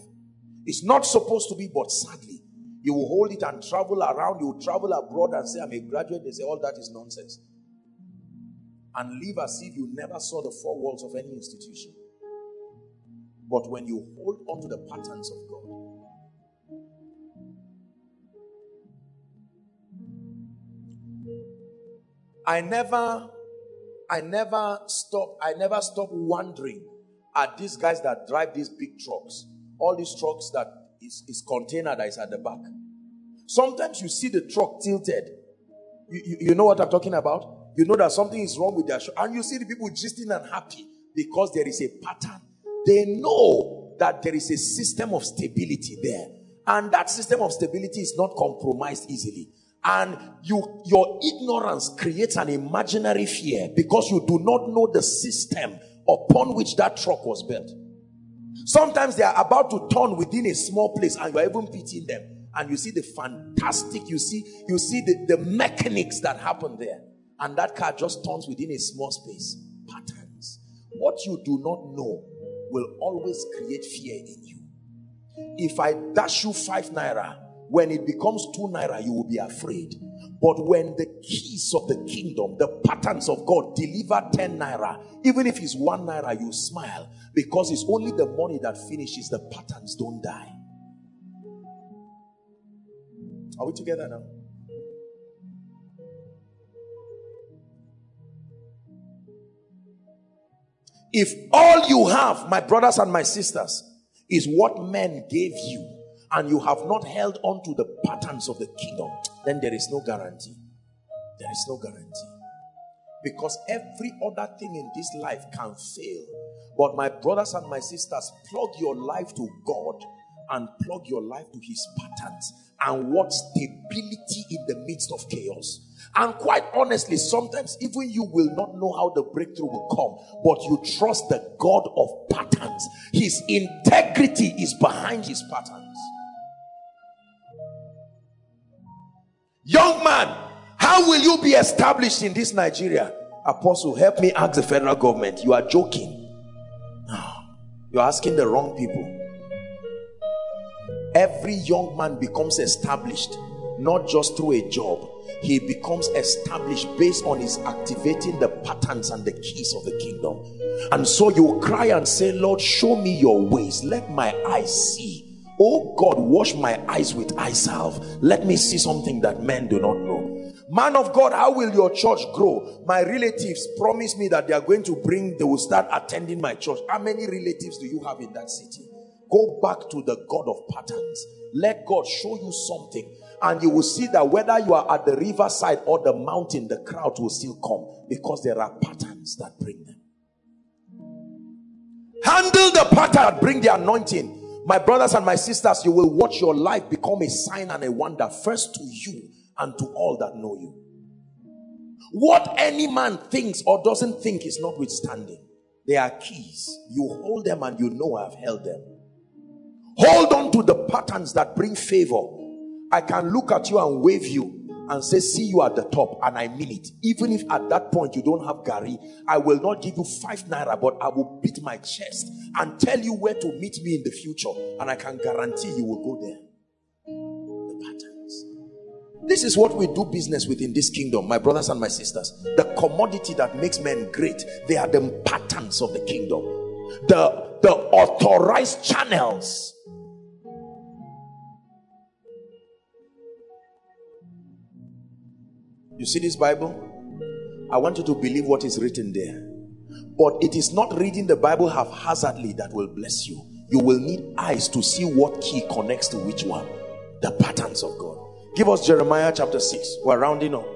It's not supposed to be, but sadly, you will hold it and travel around. You will travel abroad and say, I'm a graduate. They say, all that is nonsense. And live as if you never saw the four walls of any institution. But when you hold on to the patterns of God, I never, I never stop, I never stop wondering at these guys that drive these big trucks. All these trucks that is, is container that is at the back. Sometimes you see the truck tilted. You, you, you know what I'm talking about? You know that something is wrong with their show. And you see the people gisting and happy because there is a pattern. They know that there is a system of stability there. And that system of stability is not compromised easily. And you, your ignorance creates an imaginary fear because you do not know the system upon which that truck was built. Sometimes they are about to turn within a small place and you are even pitying them. And you see the fantastic, you see, you see the, the mechanics that happen there. And that car just turns within a small space. Patterns. What you do not know will always create fear in you. If I dash you five naira, when it becomes two naira, you will be afraid. But when the keys of the kingdom, the patterns of God deliver 10 naira, even if it's one naira, you smile because it's only the money that finishes, the patterns don't die. Are we together now? If all you have, my brothers and my sisters, is what men gave you, and you have not held on to the patterns of the kingdom, then there is no guarantee. There is no guarantee. Because every other thing in this life can fail. But my brothers and my sisters, plug your life to God and plug your life to his patterns and watch stability in the midst of chaos. And quite honestly, sometimes even you will not know how the breakthrough will come, but you trust the God of patterns. His integrity is behind his patterns. Young man, how will you be established in this Nigeria? Apostle, help me ask the federal government. You are joking. No, you're asking the wrong people. Every young man becomes established not just through a job, he becomes established based on his activating the patterns and the keys of the kingdom. And so you cry and say, Lord, show me your ways. Let my eyes see Oh God, wash my eyes with eye salve. Let me see something that men do not know. Man of God, how will your church grow? My relatives promise me that they are going to bring, they will start attending my church. How many relatives do you have in that city? Go back to the God of patterns. Let God show you something. And you will see that whether you are at the riverside or the mountain, the crowd will still come because there are patterns that bring them. Handle the pattern, bring the anointing. My brothers and my sisters, you will watch your life become a sign and a wonder, first to you and to all that know you. What any man thinks or doesn't think is notwithstanding. They are keys. You hold them and you know I've held them. Hold on to the patterns that bring favor. I can look at you and wave you and say, see you at the top, and I mean it. Even if at that point you don't have garri, I will not give you five naira, but I will beat my chest and tell you where to meet me in the future, and I can guarantee you will go there. The patterns. This is what we do business with in this kingdom, my brothers and my sisters. The commodity that makes men great, they are the patterns of the kingdom. The, the authorized channels You see this Bible? I want you to believe what is written there. But it is not reading the Bible haphazardly that will bless you. You will need eyes to see what key connects to which one. The patterns of God. Give us Jeremiah chapter 6. We're rounding up.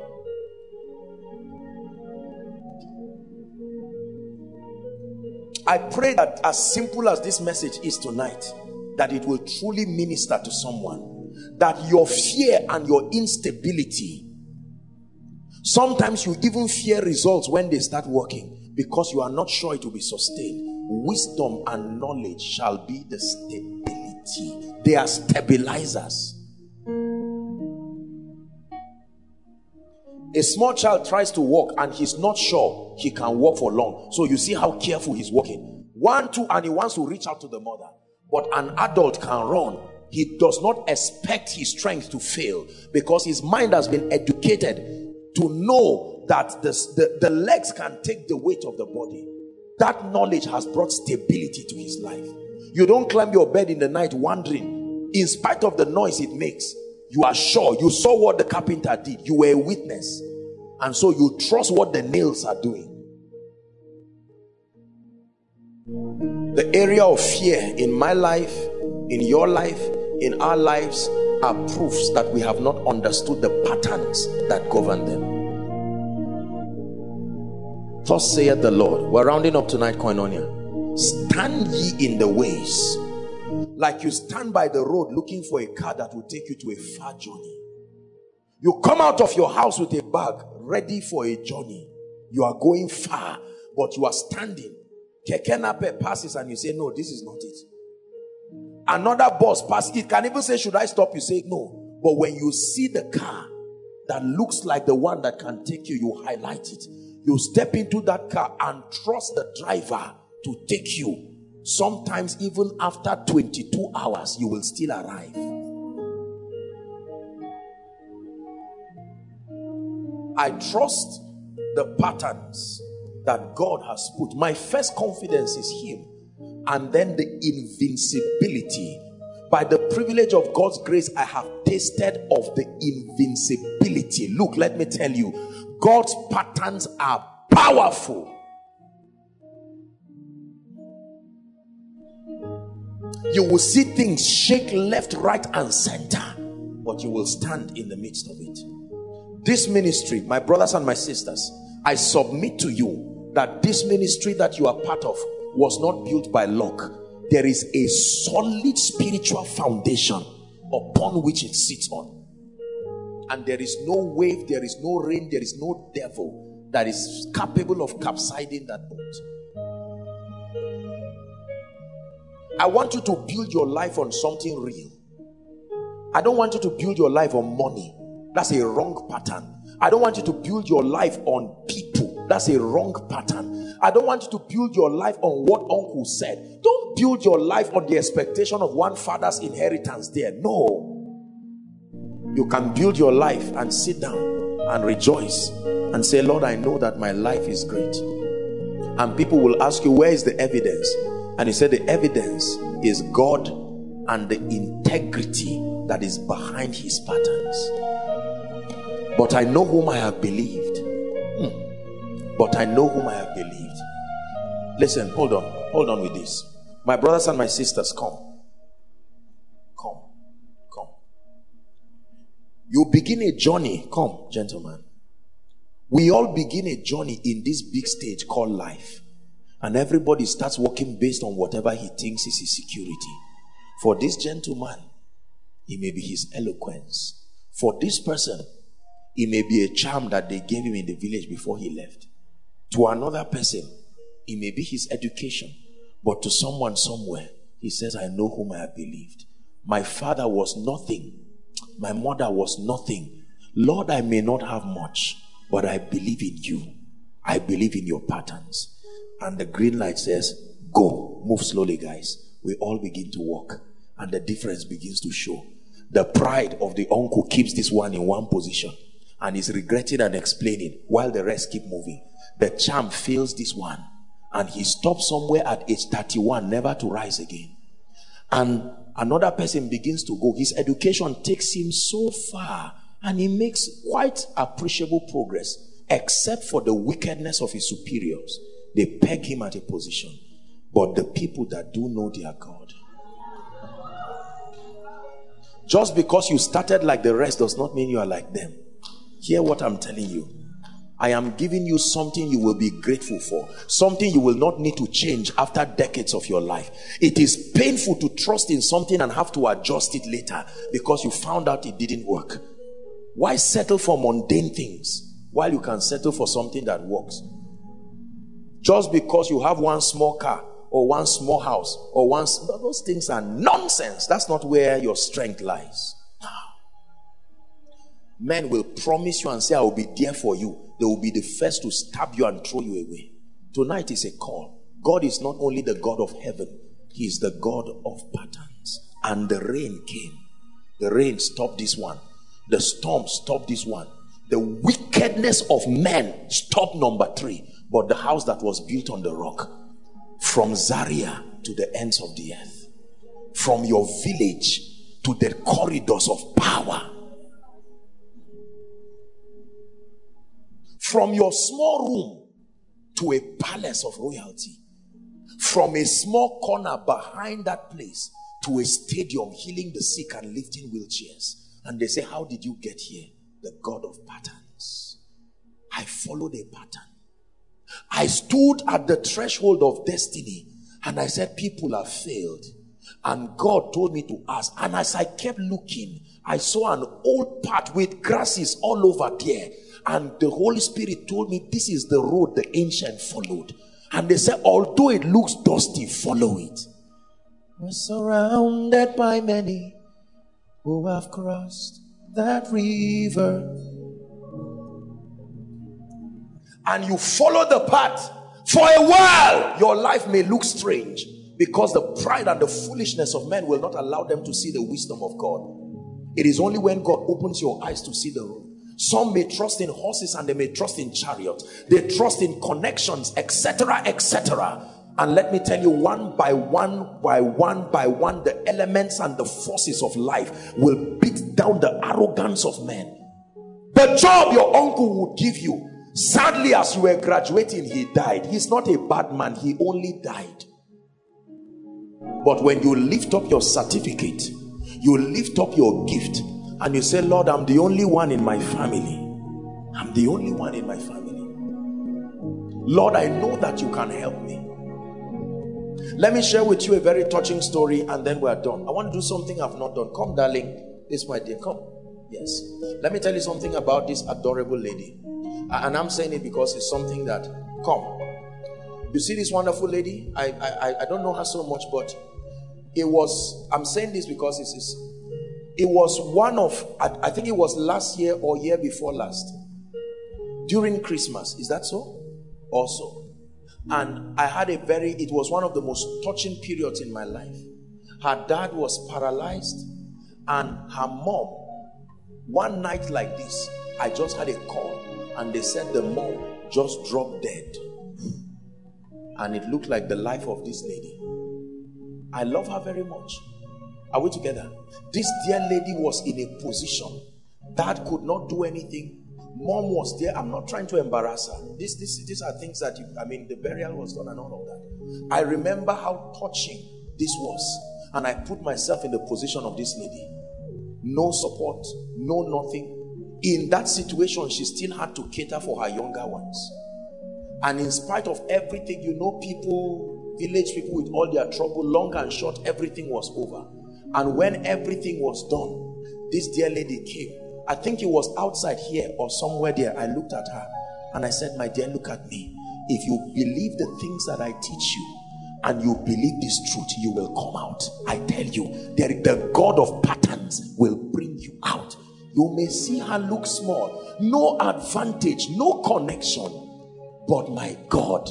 I pray that as simple as this message is tonight, that it will truly minister to someone. That your fear and your instability Sometimes you even fear results when they start working because you are not sure it will be sustained. Wisdom and knowledge shall be the stability. They are stabilizers. A small child tries to walk and he's not sure he can walk for long. So you see how careful he's walking. One, two, and he wants to reach out to the mother. But an adult can run. He does not expect his strength to fail because his mind has been educated to know that the, the, legs can take the weight of the body. That knowledge has brought stability to his life. You don't climb your bed in the night wondering, in spite of the noise it makes, you are sure you saw what the carpenter did, you were a witness, and so you trust what the nails are doing. The area of fear in my life, in your life, in our lives are proofs that we have not understood the patterns that govern them. Thus saith the Lord. We're rounding up tonight, Koinonia. Stand ye in the ways, like you stand by the road looking for a car that will take you to a far journey. You come out of your house with a bag ready for a journey. You are going far, but you are standing. Keke NAPEP passes and you say, No, this is not it. Another bus passes. It can even say, Should I stop? You say, No. But when you see the car that looks like the one that can take you, you highlight it. You step into that car and trust the driver to take you. Sometimes, even after 22 hours, you will still arrive. I trust the patterns that God has put. My first confidence is Him and then the invincibility. By the privilege of God's grace, I have tasted of the invincibility. Look, let me tell you, God's patterns are powerful. You will see things shake left, right, and center, but you will stand in the midst of it. This ministry, my brothers and my sisters, I submit to you that this ministry that you are part of was not built by luck. There is a solid spiritual foundation upon which it sits on. And there is no wave, there is no rain, there is no devil that is capable of capsizing that boat. I want you to build your life on something real. I don't want you to build your life on money. That's a wrong pattern. I don't want you to build your life on people. That's a wrong pattern. I don't want you to build your life on what uncle said. Don't build your life on the expectation of one father's inheritance there. No. You can build your life and sit down and rejoice and say, Lord, I know that my life is great. And people will ask you, Where is the evidence? And he said, The evidence is God and the integrity that is behind his patterns. But I know whom I have believed. Hmm. But I know whom I have believed. Listen, hold on. Hold on with this. My brothers and my sisters, come. Come. You begin a journey. Come, gentlemen. We all begin a journey in this big stage called life. And everybody starts walking based on whatever he thinks is his security. For this gentleman, it may be his eloquence. For this person, it may be a charm that they gave him in the village before he left. To another person, it may be his education. But to someone somewhere, he says, I know whom I have believed. My father was nothing. My mother was nothing. Lord, I may not have much, but I believe in you. I believe in your patterns. And the green light says, Go. Move slowly, guys. We all begin to walk. And the difference begins to show. The pride of the uncle keeps this one in one position and is regretting and explaining while the rest keep moving. The charm fails this one and he stops somewhere at age 31, never to rise again. And another person begins to go. His education takes him so far and he makes quite appreciable progress, except for the wickedness of his superiors. They peg him at a position. But the people that do know their God, just because you started like the rest does not mean you are like them. Hear what I'm telling you. I am giving you something you will be grateful for, something you will not need to change after decades of your life. It is painful to trust in something and have to adjust it later because you found out it didn't work. Why settle for mundane things while you can settle for something that works? Just because you have one small car or one small house or one, those things are nonsense. That's not where your strength lies. Men will promise you and say, I will be there for you they will be the first to stab you and throw you away. Tonight is a call. God is not only the God of heaven, He is the God of patterns. And the rain came. The rain stopped this one. The storm stopped this one. The wickedness of men stopped number three. But the house that was built on the rock, from Zaria to the ends of the earth, from your village to the corridors of power From your small room to a palace of royalty. From a small corner behind that place to a stadium healing the sick and lifting wheelchairs. And they say, How did you get here? The God of patterns. I followed a pattern. I stood at the threshold of destiny and I said, People have failed. And God told me to ask. And as I kept looking, I saw an old path with grasses all over there. And the Holy Spirit told me this is the road the ancient followed. And they said, although it looks dusty, follow it. We're surrounded by many who have crossed that river. And you follow the path. For a while, your life may look strange because the pride and the foolishness of men will not allow them to see the wisdom of God. It is only when God opens your eyes to see the road some may trust in horses and they may trust in chariots. They trust in connections, etc., etc. And let me tell you, one by one, by one, by one, the elements and the forces of life will beat down the arrogance of men. The job your uncle would give you, sadly, as you were graduating, he died. He's not a bad man, he only died. But when you lift up your certificate, you lift up your gift, and you say, Lord, I'm the only one in my family. I'm the only one in my family. Lord, I know that you can help me. Let me share with you a very touching story and then we're done. I want to do something I've not done. Come, darling. This my dear. Come. Yes. Let me tell you something about this adorable lady. And I'm saying it because it's something that, come. You see this wonderful lady? I, I, I don't know her so much, but it was, I'm saying this because it's, it's it was one of, I, think it was last year or year before last, during Christmas. Is that so? Also. And I had a very, it was one of the most touching periods in my life. Her dad was paralyzed, and her mom, one night like this, I just had a call, and they said the mom just dropped dead. And it looked like the life of this lady. I love her very much. Are we together? This dear lady was in a position that could not do anything. Mom was there. I'm not trying to embarrass her. This, this, these are things that, you, I mean, the burial was done and all of that. I remember how touching this was. And I put myself in the position of this lady. No support, no nothing. In that situation, she still had to cater for her younger ones. And in spite of everything, you know, people, village people with all their trouble, long and short, everything was over. And when everything was done, this dear lady came. I think it was outside here or somewhere there. I looked at her and I said, My dear, look at me. If you believe the things that I teach you and you believe this truth, you will come out. I tell you, the God of patterns will bring you out. You may see her look small, no advantage, no connection but my God.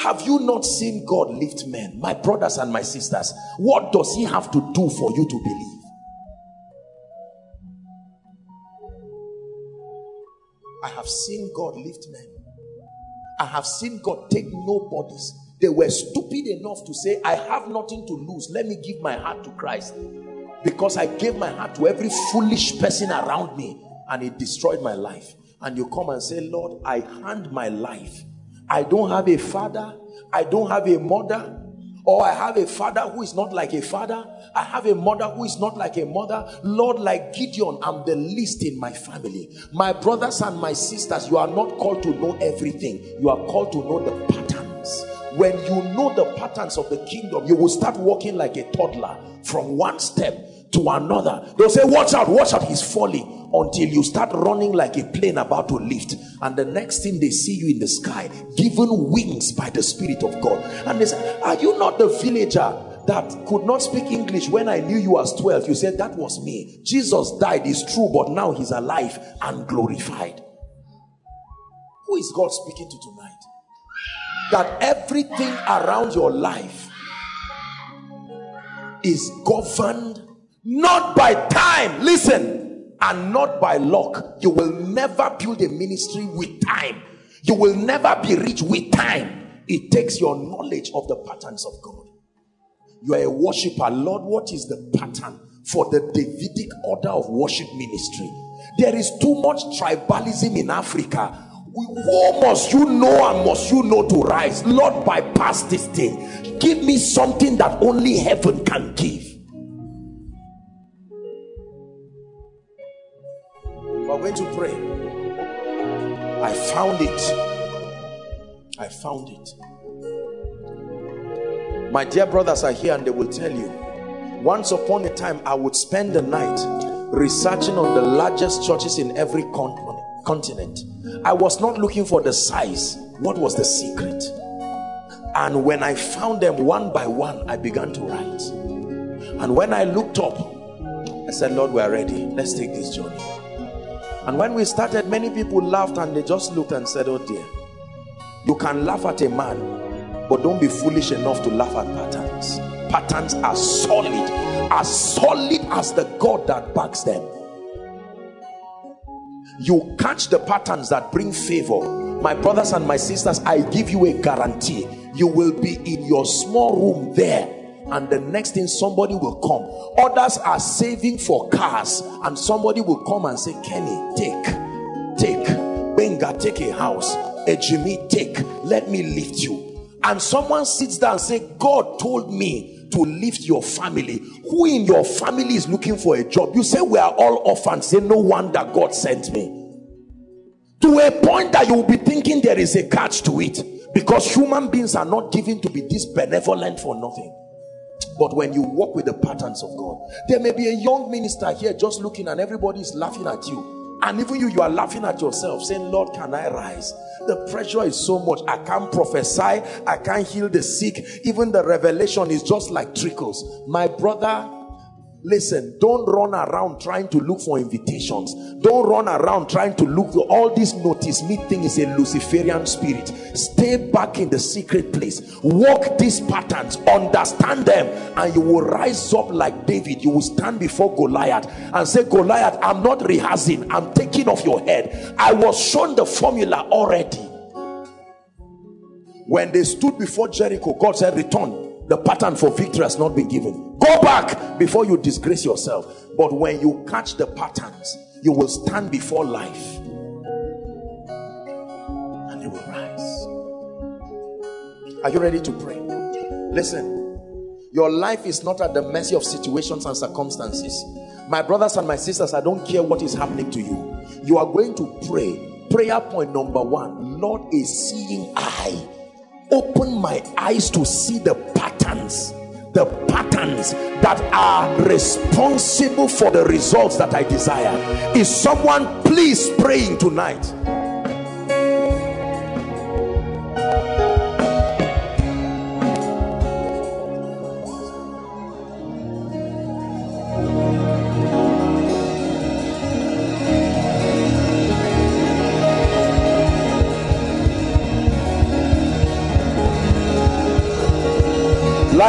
Have you not seen God lift men? My brothers and my sisters, what does He have to do for you to believe? I have seen God lift men. I have seen God take nobodies. They were stupid enough to say, I have nothing to lose. Let me give my heart to Christ. Because I gave my heart to every foolish person around me and it destroyed my life and you come and say, Lord, I hand my life. I don't have a father, I don't have a mother, or I have a father who is not like a father, I have a mother who is not like a mother. Lord, like Gideon, I'm the least in my family. My brothers and my sisters, you are not called to know everything, you are called to know the patterns. When you know the patterns of the kingdom, you will start walking like a toddler from one step to another. They'll say, Watch out, watch out, he's falling. Until you start running like a plane about to lift. And the next thing they see you in the sky, given wings by the Spirit of God. And they say, Are you not the villager? that could not speak English when I knew you as 12. You said that was me. Jesus died, is true, but now he's alive and glorified. Who is God speaking to tonight? That everything around your life is governed not by time listen and not by luck you will never build a ministry with time. You will never be rich with time. It takes your knowledge of the patterns of god. You are a worshiper. Lord what is the pattern for the davidic order of worship ministry? There is too much tribalism in africa. Who must you know and must you know to rise? Lord bypass this thing. Give me something that only heaven can give We're going to pray. I found it. I found it. My dear brothers are here and they will tell you. Once upon a time, I would spend the night researching on the largest churches in every continent. I was not looking for the size. What was the secret? And when I found them one by one, I began to write. And when I looked up, I said, Lord, we are ready. Let's take this journey. And when we started, many people laughed and they just looked and said, oh dear. You can laugh at a man, but don't be foolish enough to laugh at patterns. Patterns are solid, as solid as the God that backs them. You catch the patterns that bring favor. My brothers and my sisters, I give you a guarantee. You will be in your small room there and the next thing somebody will come. Others are saving for cars. And somebody will come and say kenny take take. Benga take a house. A jimmy take. Let me lift you. And someone sits down and say god told me to lift your family. Who in your family is looking for a job? You say we are all orphans. Say no wonder god sent me. To a point that you will be thinking there is a catch to it. Because human beings are not given to be this benevolent for nothing but when you walk with the patterns of God, there may be a young minister here just looking and everybody is laughing at you. And even you, you are laughing at yourself, saying, Lord, can I rise? The pressure is so much. I can't prophesy. I can't heal the sick. Even the revelation is just like trickles. My brother, Listen, don't run around trying to look for invitations. Don't run around trying to look for all this notice me thing is a Luciferian spirit. Stay back in the secret place. Walk these patterns, understand them, and you will rise up like David. You will stand before Goliath and say, Goliath, I'm not rehearsing, I'm taking off your head. I was shown the formula already. When they stood before Jericho, God said, Return the pattern for victory has not been given go back before you disgrace yourself but when you catch the patterns you will stand before life and you will rise. Are you ready to pray? Listen, your life is not at the mercy of situations and circumstances. My brothers and my sisters, I don't care what is happening to you. You are going to pray. Prayer point number one Lord, a seeing eye. Open my eyes to see the patterns the patterns that are responsible for the results that I desire. Is someone please praying tonight?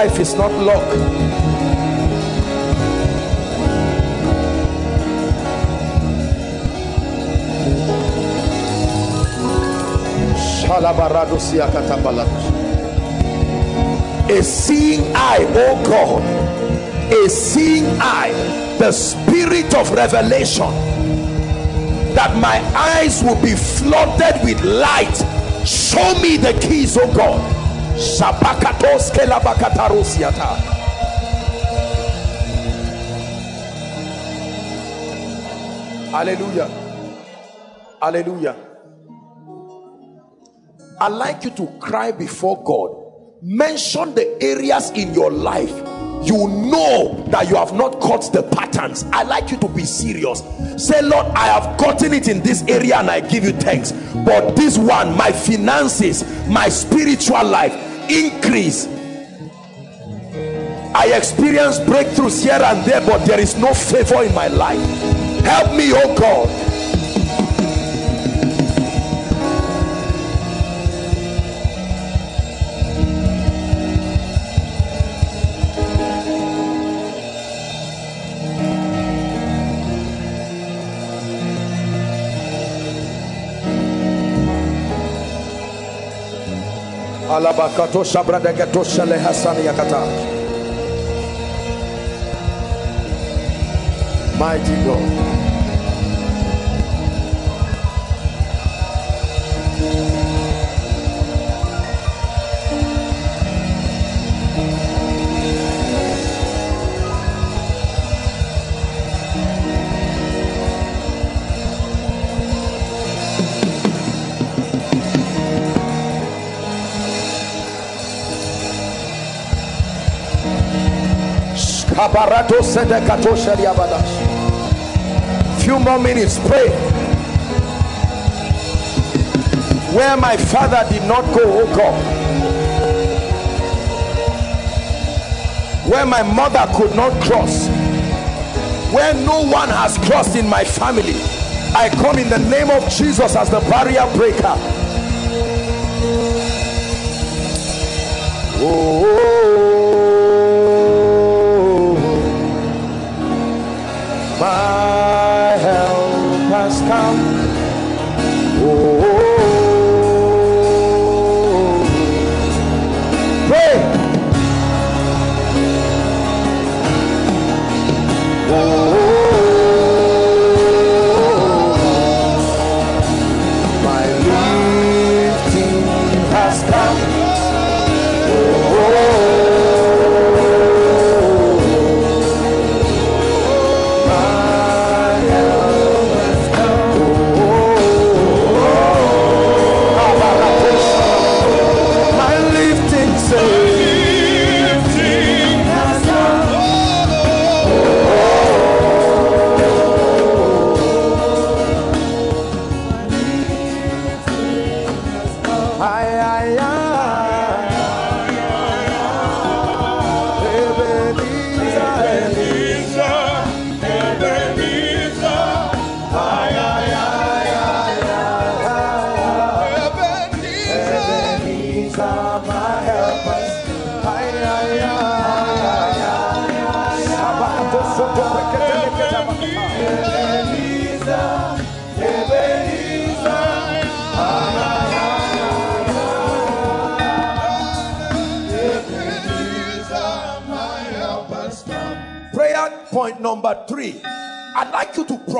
Life is not luck. A seeing eye oh god. A seeing eye the spirit of revelation. That my eyes will be flooded with light. Show me the keys oh god Hallelujah. Hallelujah. I like you to cry before God. Mention the areas in your life you know that you have not caught the patterns. I like you to be serious. Say, Lord, I have gotten it in this area and I give you thanks. But this one, my finances, my spiritual life, increase. I experience breakthroughs here and there but there is no favor in my life. Help me oh God alabakato shabradageto shale hasani yakata. Mighty God Few more minutes, pray. Where my father did not go, oh God. Where my mother could not cross. Where no one has crossed in my family. I come in the name of Jesus as the barrier breaker. Oh. My help has come.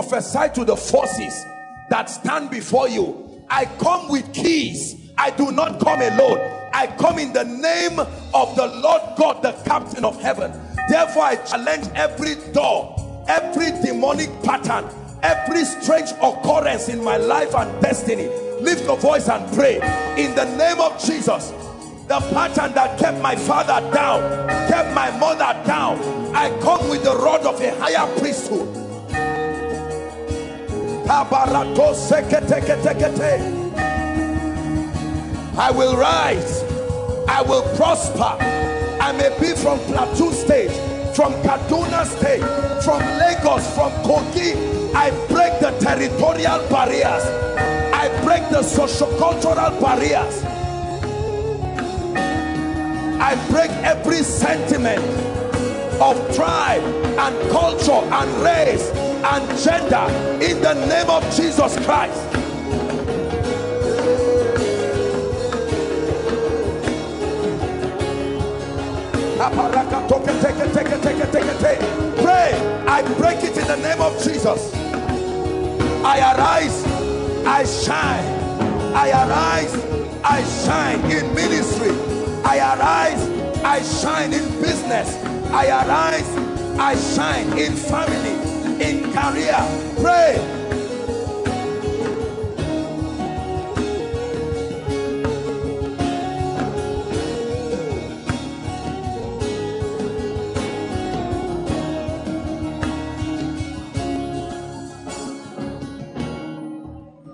Prophesy to the forces that stand before you. I come with keys. I do not come alone. I come in the name of the Lord God, the captain of heaven. Therefore, I challenge every door, every demonic pattern, every strange occurrence in my life and destiny. Lift your voice and pray in the name of Jesus. The pattern that kept my father down, kept my mother down. I come with the rod of a higher priesthood. I will rise. I will prosper. I may be from Plateau State, from Kaduna State, from Lagos, from Kogi. I break the territorial barriers. I break the socio-cultural barriers. I break every sentiment of tribe and culture and race and gender in the name of Jesus Christ. Pray. I break it in the name of Jesus. I arise. I shine. I arise. I shine in ministry. I arise. I shine in business. I arise. I shine in family, in career. Pray.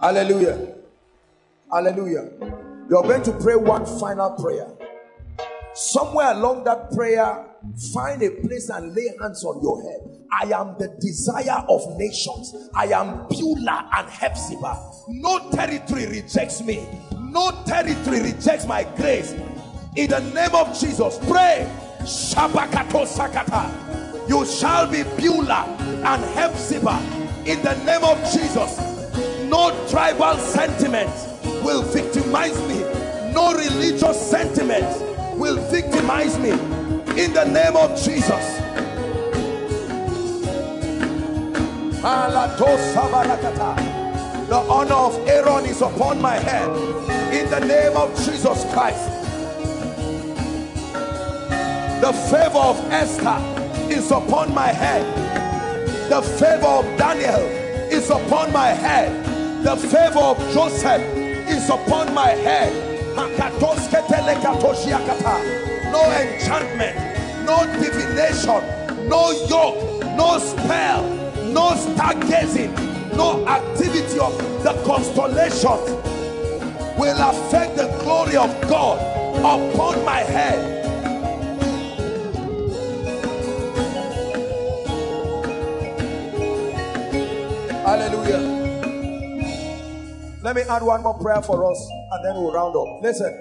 Hallelujah. Hallelujah. You're going to pray one final prayer. Somewhere along that prayer, find a place and lay hands on your head. I am the desire of nations. I am Beulah and Hephzibah. No territory rejects me. No territory rejects my grace. In the name of Jesus, pray. Shabakato Sakata. You shall be Beulah and Hephzibah. In the name of Jesus no tribal sentiment will victimize me no religious sentiment will victimize me. In the name of jesus. The honor of aaron is upon my head. In the name of jesus christ. The favor of esther is upon my head. The favor of daniel is upon my head. The favor of Joseph is upon my head. No enchantment, no divination, no yoke, no spell, no stargazing, no activity of the constellations will affect the glory of God upon my head. Hallelujah. Let me add one more prayer for us and then we'll round up. Listen.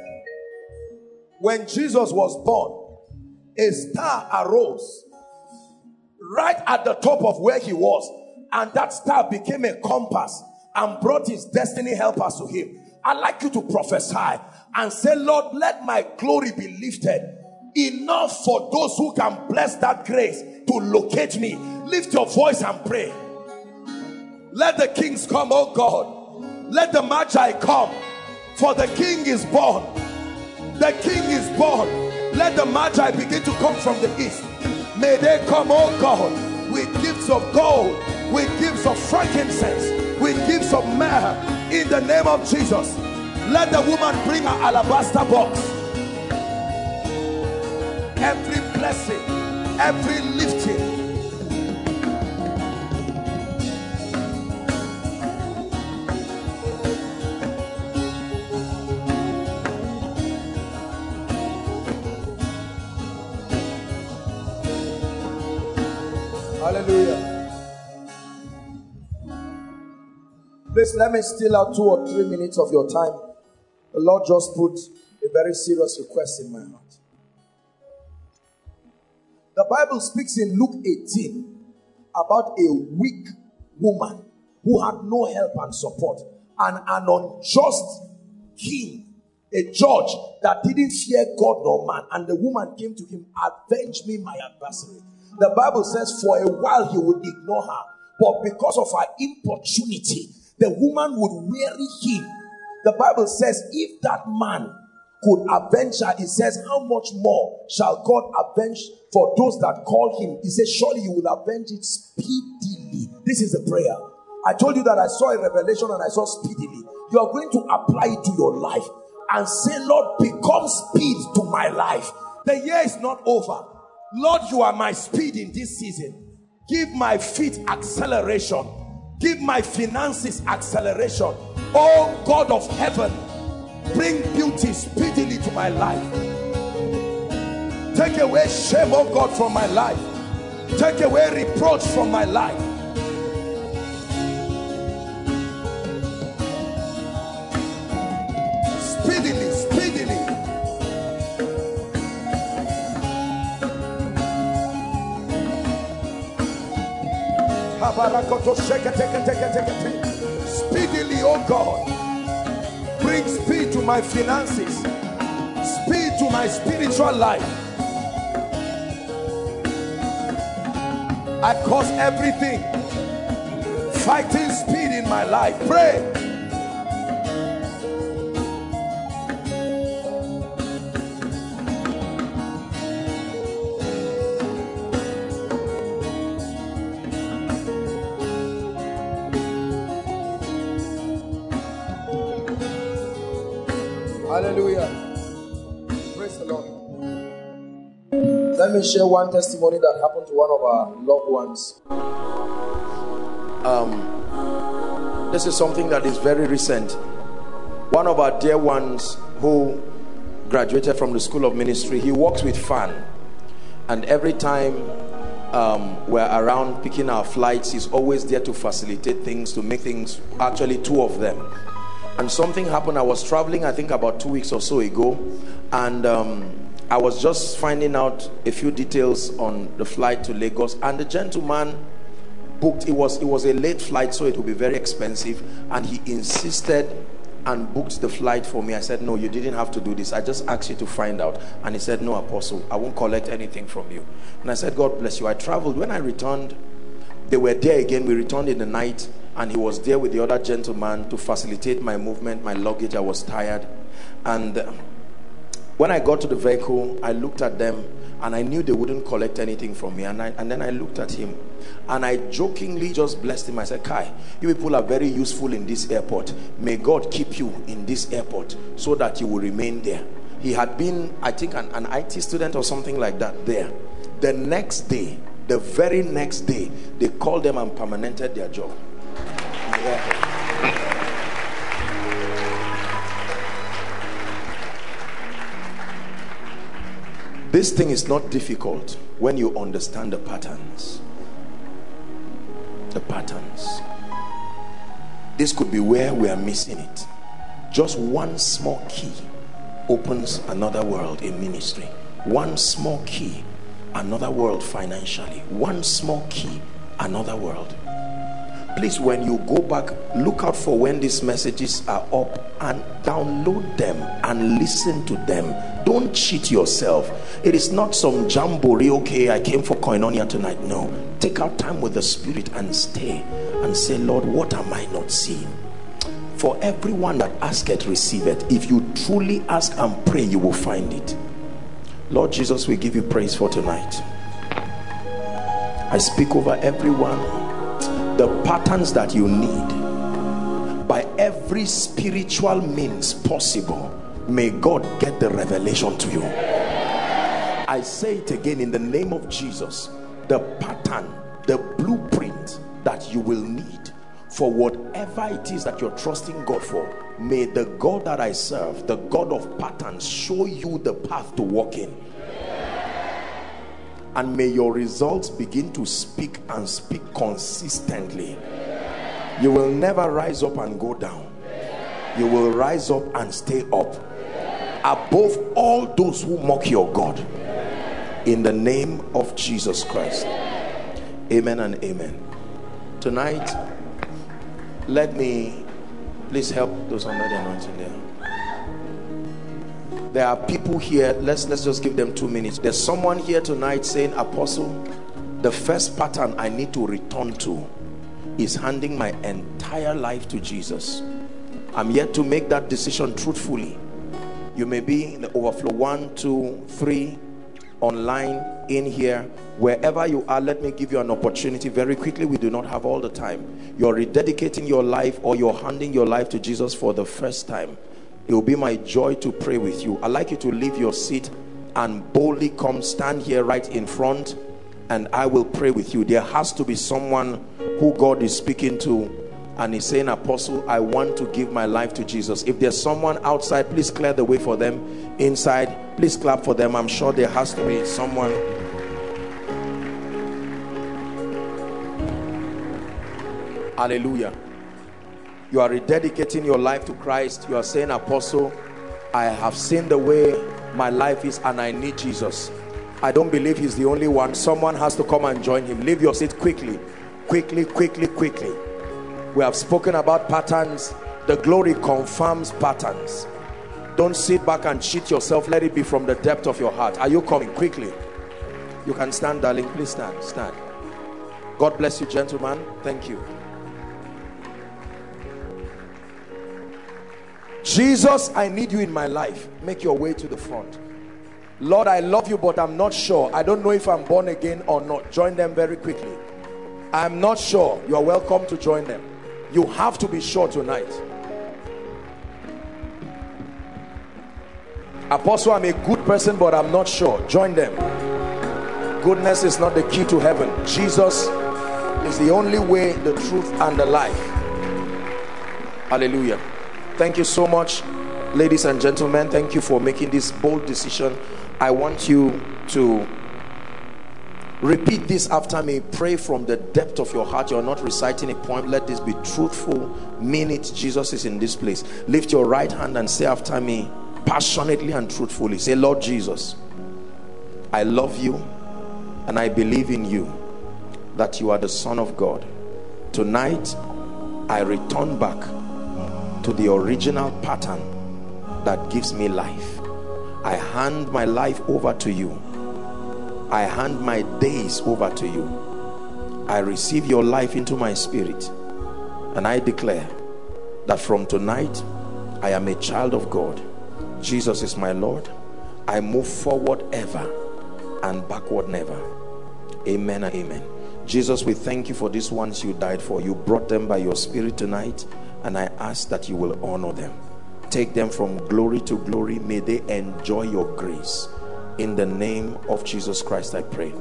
When Jesus was born, a star arose right at the top of where he was, and that star became a compass and brought his destiny helpers to him. I'd like you to prophesy and say, Lord, let my glory be lifted enough for those who can bless that grace to locate me. Lift your voice and pray. Let the kings come, oh God. Let the Magi come, for the king is born. The king is born. Let the Magi begin to come from the east. May they come, oh God, with gifts of gold, with gifts of frankincense, with gifts of myrrh, in the name of Jesus. Let the woman bring her alabaster box. Every blessing, every lifting, Hallelujah. Please let me steal out two or three minutes of your time. The Lord just put a very serious request in my heart. The Bible speaks in Luke 18 about a weak woman who had no help and support, and an unjust king, a judge that didn't fear God nor man. And the woman came to him, Avenge me, my adversary. The Bible says, for a while he would ignore her. But because of her importunity, the woman would weary him. The Bible says, if that man could avenge her, it says, How much more shall God avenge for those that call him? He says, Surely you will avenge it speedily. This is a prayer. I told you that I saw a revelation and I saw speedily. You are going to apply it to your life and say, Lord, become speed to my life. The year is not over. Lord, you are my speed in this season. Give my feet acceleration. Give my finances acceleration. Oh God of heaven, bring beauty speedily to my life. Take away shame, oh God, from my life. Take away reproach from my life. Speedily, oh God, bring speed to my finances, speed to my spiritual life. I cause everything fighting speed in my life. Pray. Me share one testimony that happened to one of our loved ones. Um, this is something that is very recent. One of our dear ones who graduated from the School of Ministry, he works with FAAN. And every time um, we're around picking our flights, he's always there to facilitate things, to make things, actually, two of them and something happened. I was traveling, I think about two weeks or so ago, and um, I was just finding out a few details on the flight to Lagos. And the gentleman booked. It was it was a late flight, so it would be very expensive. And he insisted and booked the flight for me. I said, "No, you didn't have to do this. I just asked you to find out." And he said, "No, Apostle, I won't collect anything from you." And I said, "God bless you." I traveled. When I returned, they were there again. We returned in the night and he was there with the other gentleman to facilitate my movement, my luggage. I was tired. And when I got to the vehicle, I looked at them and I knew they wouldn't collect anything from me. And, I, and then I looked at him and I jokingly just blessed him. I said, Kai, you people are very useful in this airport. May God keep you in this airport so that you will remain there. He had been, I think, an, an IT student or something like that there. The next day, the very next day, they called them and permanented their job. This thing is not difficult when you understand the patterns. The patterns. This could be where we are missing it. Just one small key opens another world in ministry. One small key, another world financially. One small key, another world please when you go back look out for when these messages are up and download them and listen to them. Don't cheat yourself. It is not some jamboree okay i came for koinonia tonight. No. Take out time with the spirit and stay and say lord what am i not seeing? For everyone that asketh receive it if you truly ask and pray you will find it. Lord jesus we give you praise for tonight. I speak over everyone the patterns that you need. By every spiritual means possible may god get the revelation to you. I say it again in the name of jesus. The pattern the blueprint that you will need for whatever it is that you're trusting god for may the god that i serve the god of patterns show you the path to walk in and may your results begin to speak and speak consistently. You will never rise up and go down. You will rise up and stay up. Above all those who mock your god. In the name of jesus christ. Amen and amen. Tonight let me please help those under the anointing there there are people here let's let's just give them two minutes there's someone here tonight saying apostle the first pattern i need to return to is handing my entire life to Jesus. I'm yet to make that decision truthfully. You may be in the overflow one, two, three, online, in here, wherever you are. Let me give you an opportunity very quickly. We do not have all the time. You're rededicating your life or you're handing your life to Jesus for the first time. It will be my joy to pray with you. I'd like you to leave your seat and boldly come stand here right in front and I will pray with you. There has to be someone who God is speaking to and he's saying apostle i want to give my life to jesus. If there's someone outside please clear the way for them. Inside please clap for them. I'm sure there has to be someone. Hallelujah you are rededicating your life to christ. You are saying apostle i have seen the way my life is and i need jesus. I don't believe he's the only one. Someone has to come and join him. Leave your seat quickly. Quickly quickly quickly. We have spoken about patterns. The glory confirms patterns. Don't sit back and cheat yourself. Let it be from the depth of your heart. Are you coming? Quickly. You can stand darling. Please stand. Stand. God bless you gentlemen. Thank you jesus i need you in my life. Make your way to the front. Lord i love you but i'm not sure. I don't know if i'm born again or not. Join them very quickly. I'm not sure. You are welcome to join them. You have to be sure tonight. Apostle i'm a good person but i'm not sure. Join them. Goodness is not the key to heaven. Jesus is the only way the truth and the life. Hallelujah thank you so much ladies and gentlemen. Thank you for making this bold decision. I want you to repeat this after me. Pray from the depth of your heart. You're not reciting a poem. Let this be truthful. Mean it. Jesus is in this place. Lift your right hand and say after me passionately and truthfully say lord jesus i love you and i believe in you that you are the son of god. Tonight i return back to the original pattern that gives me life i hand my life over to you I hand my days over to you. I receive your life into my spirit. And I declare that from tonight, I am a child of God. Jesus is my Lord. I move forward ever and backward never. Amen and amen. Jesus, we thank you for these ones you died for. You brought them by your spirit tonight, and I ask that you will honor them. Take them from glory to glory. May they enjoy your grace. In the name of Jesus Christ I pray.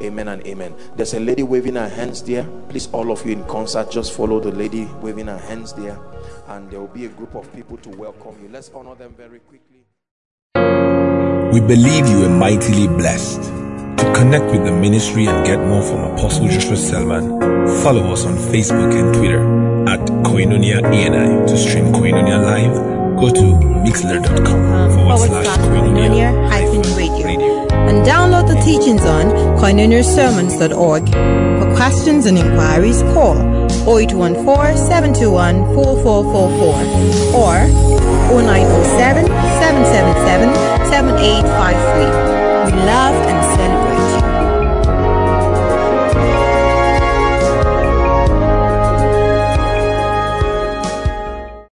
Amen and amen. There's a lady waving her hands there. Please all of you in concert just follow the lady waving her hands there. And there will be a group of people to welcome you. Let's honor them very quickly. We believe you are mightily blessed to connect with the ministry and get more from apostle joshua selman follow us on facebook and twitter at koinonia ENI to stream koinonia live go to mixlr.com forward slash Koinonia radio. radio. And download the teachings on koinoniasermons.org. For questions and inquiries, call 0814 721 4444 or 0907 777 7853. We love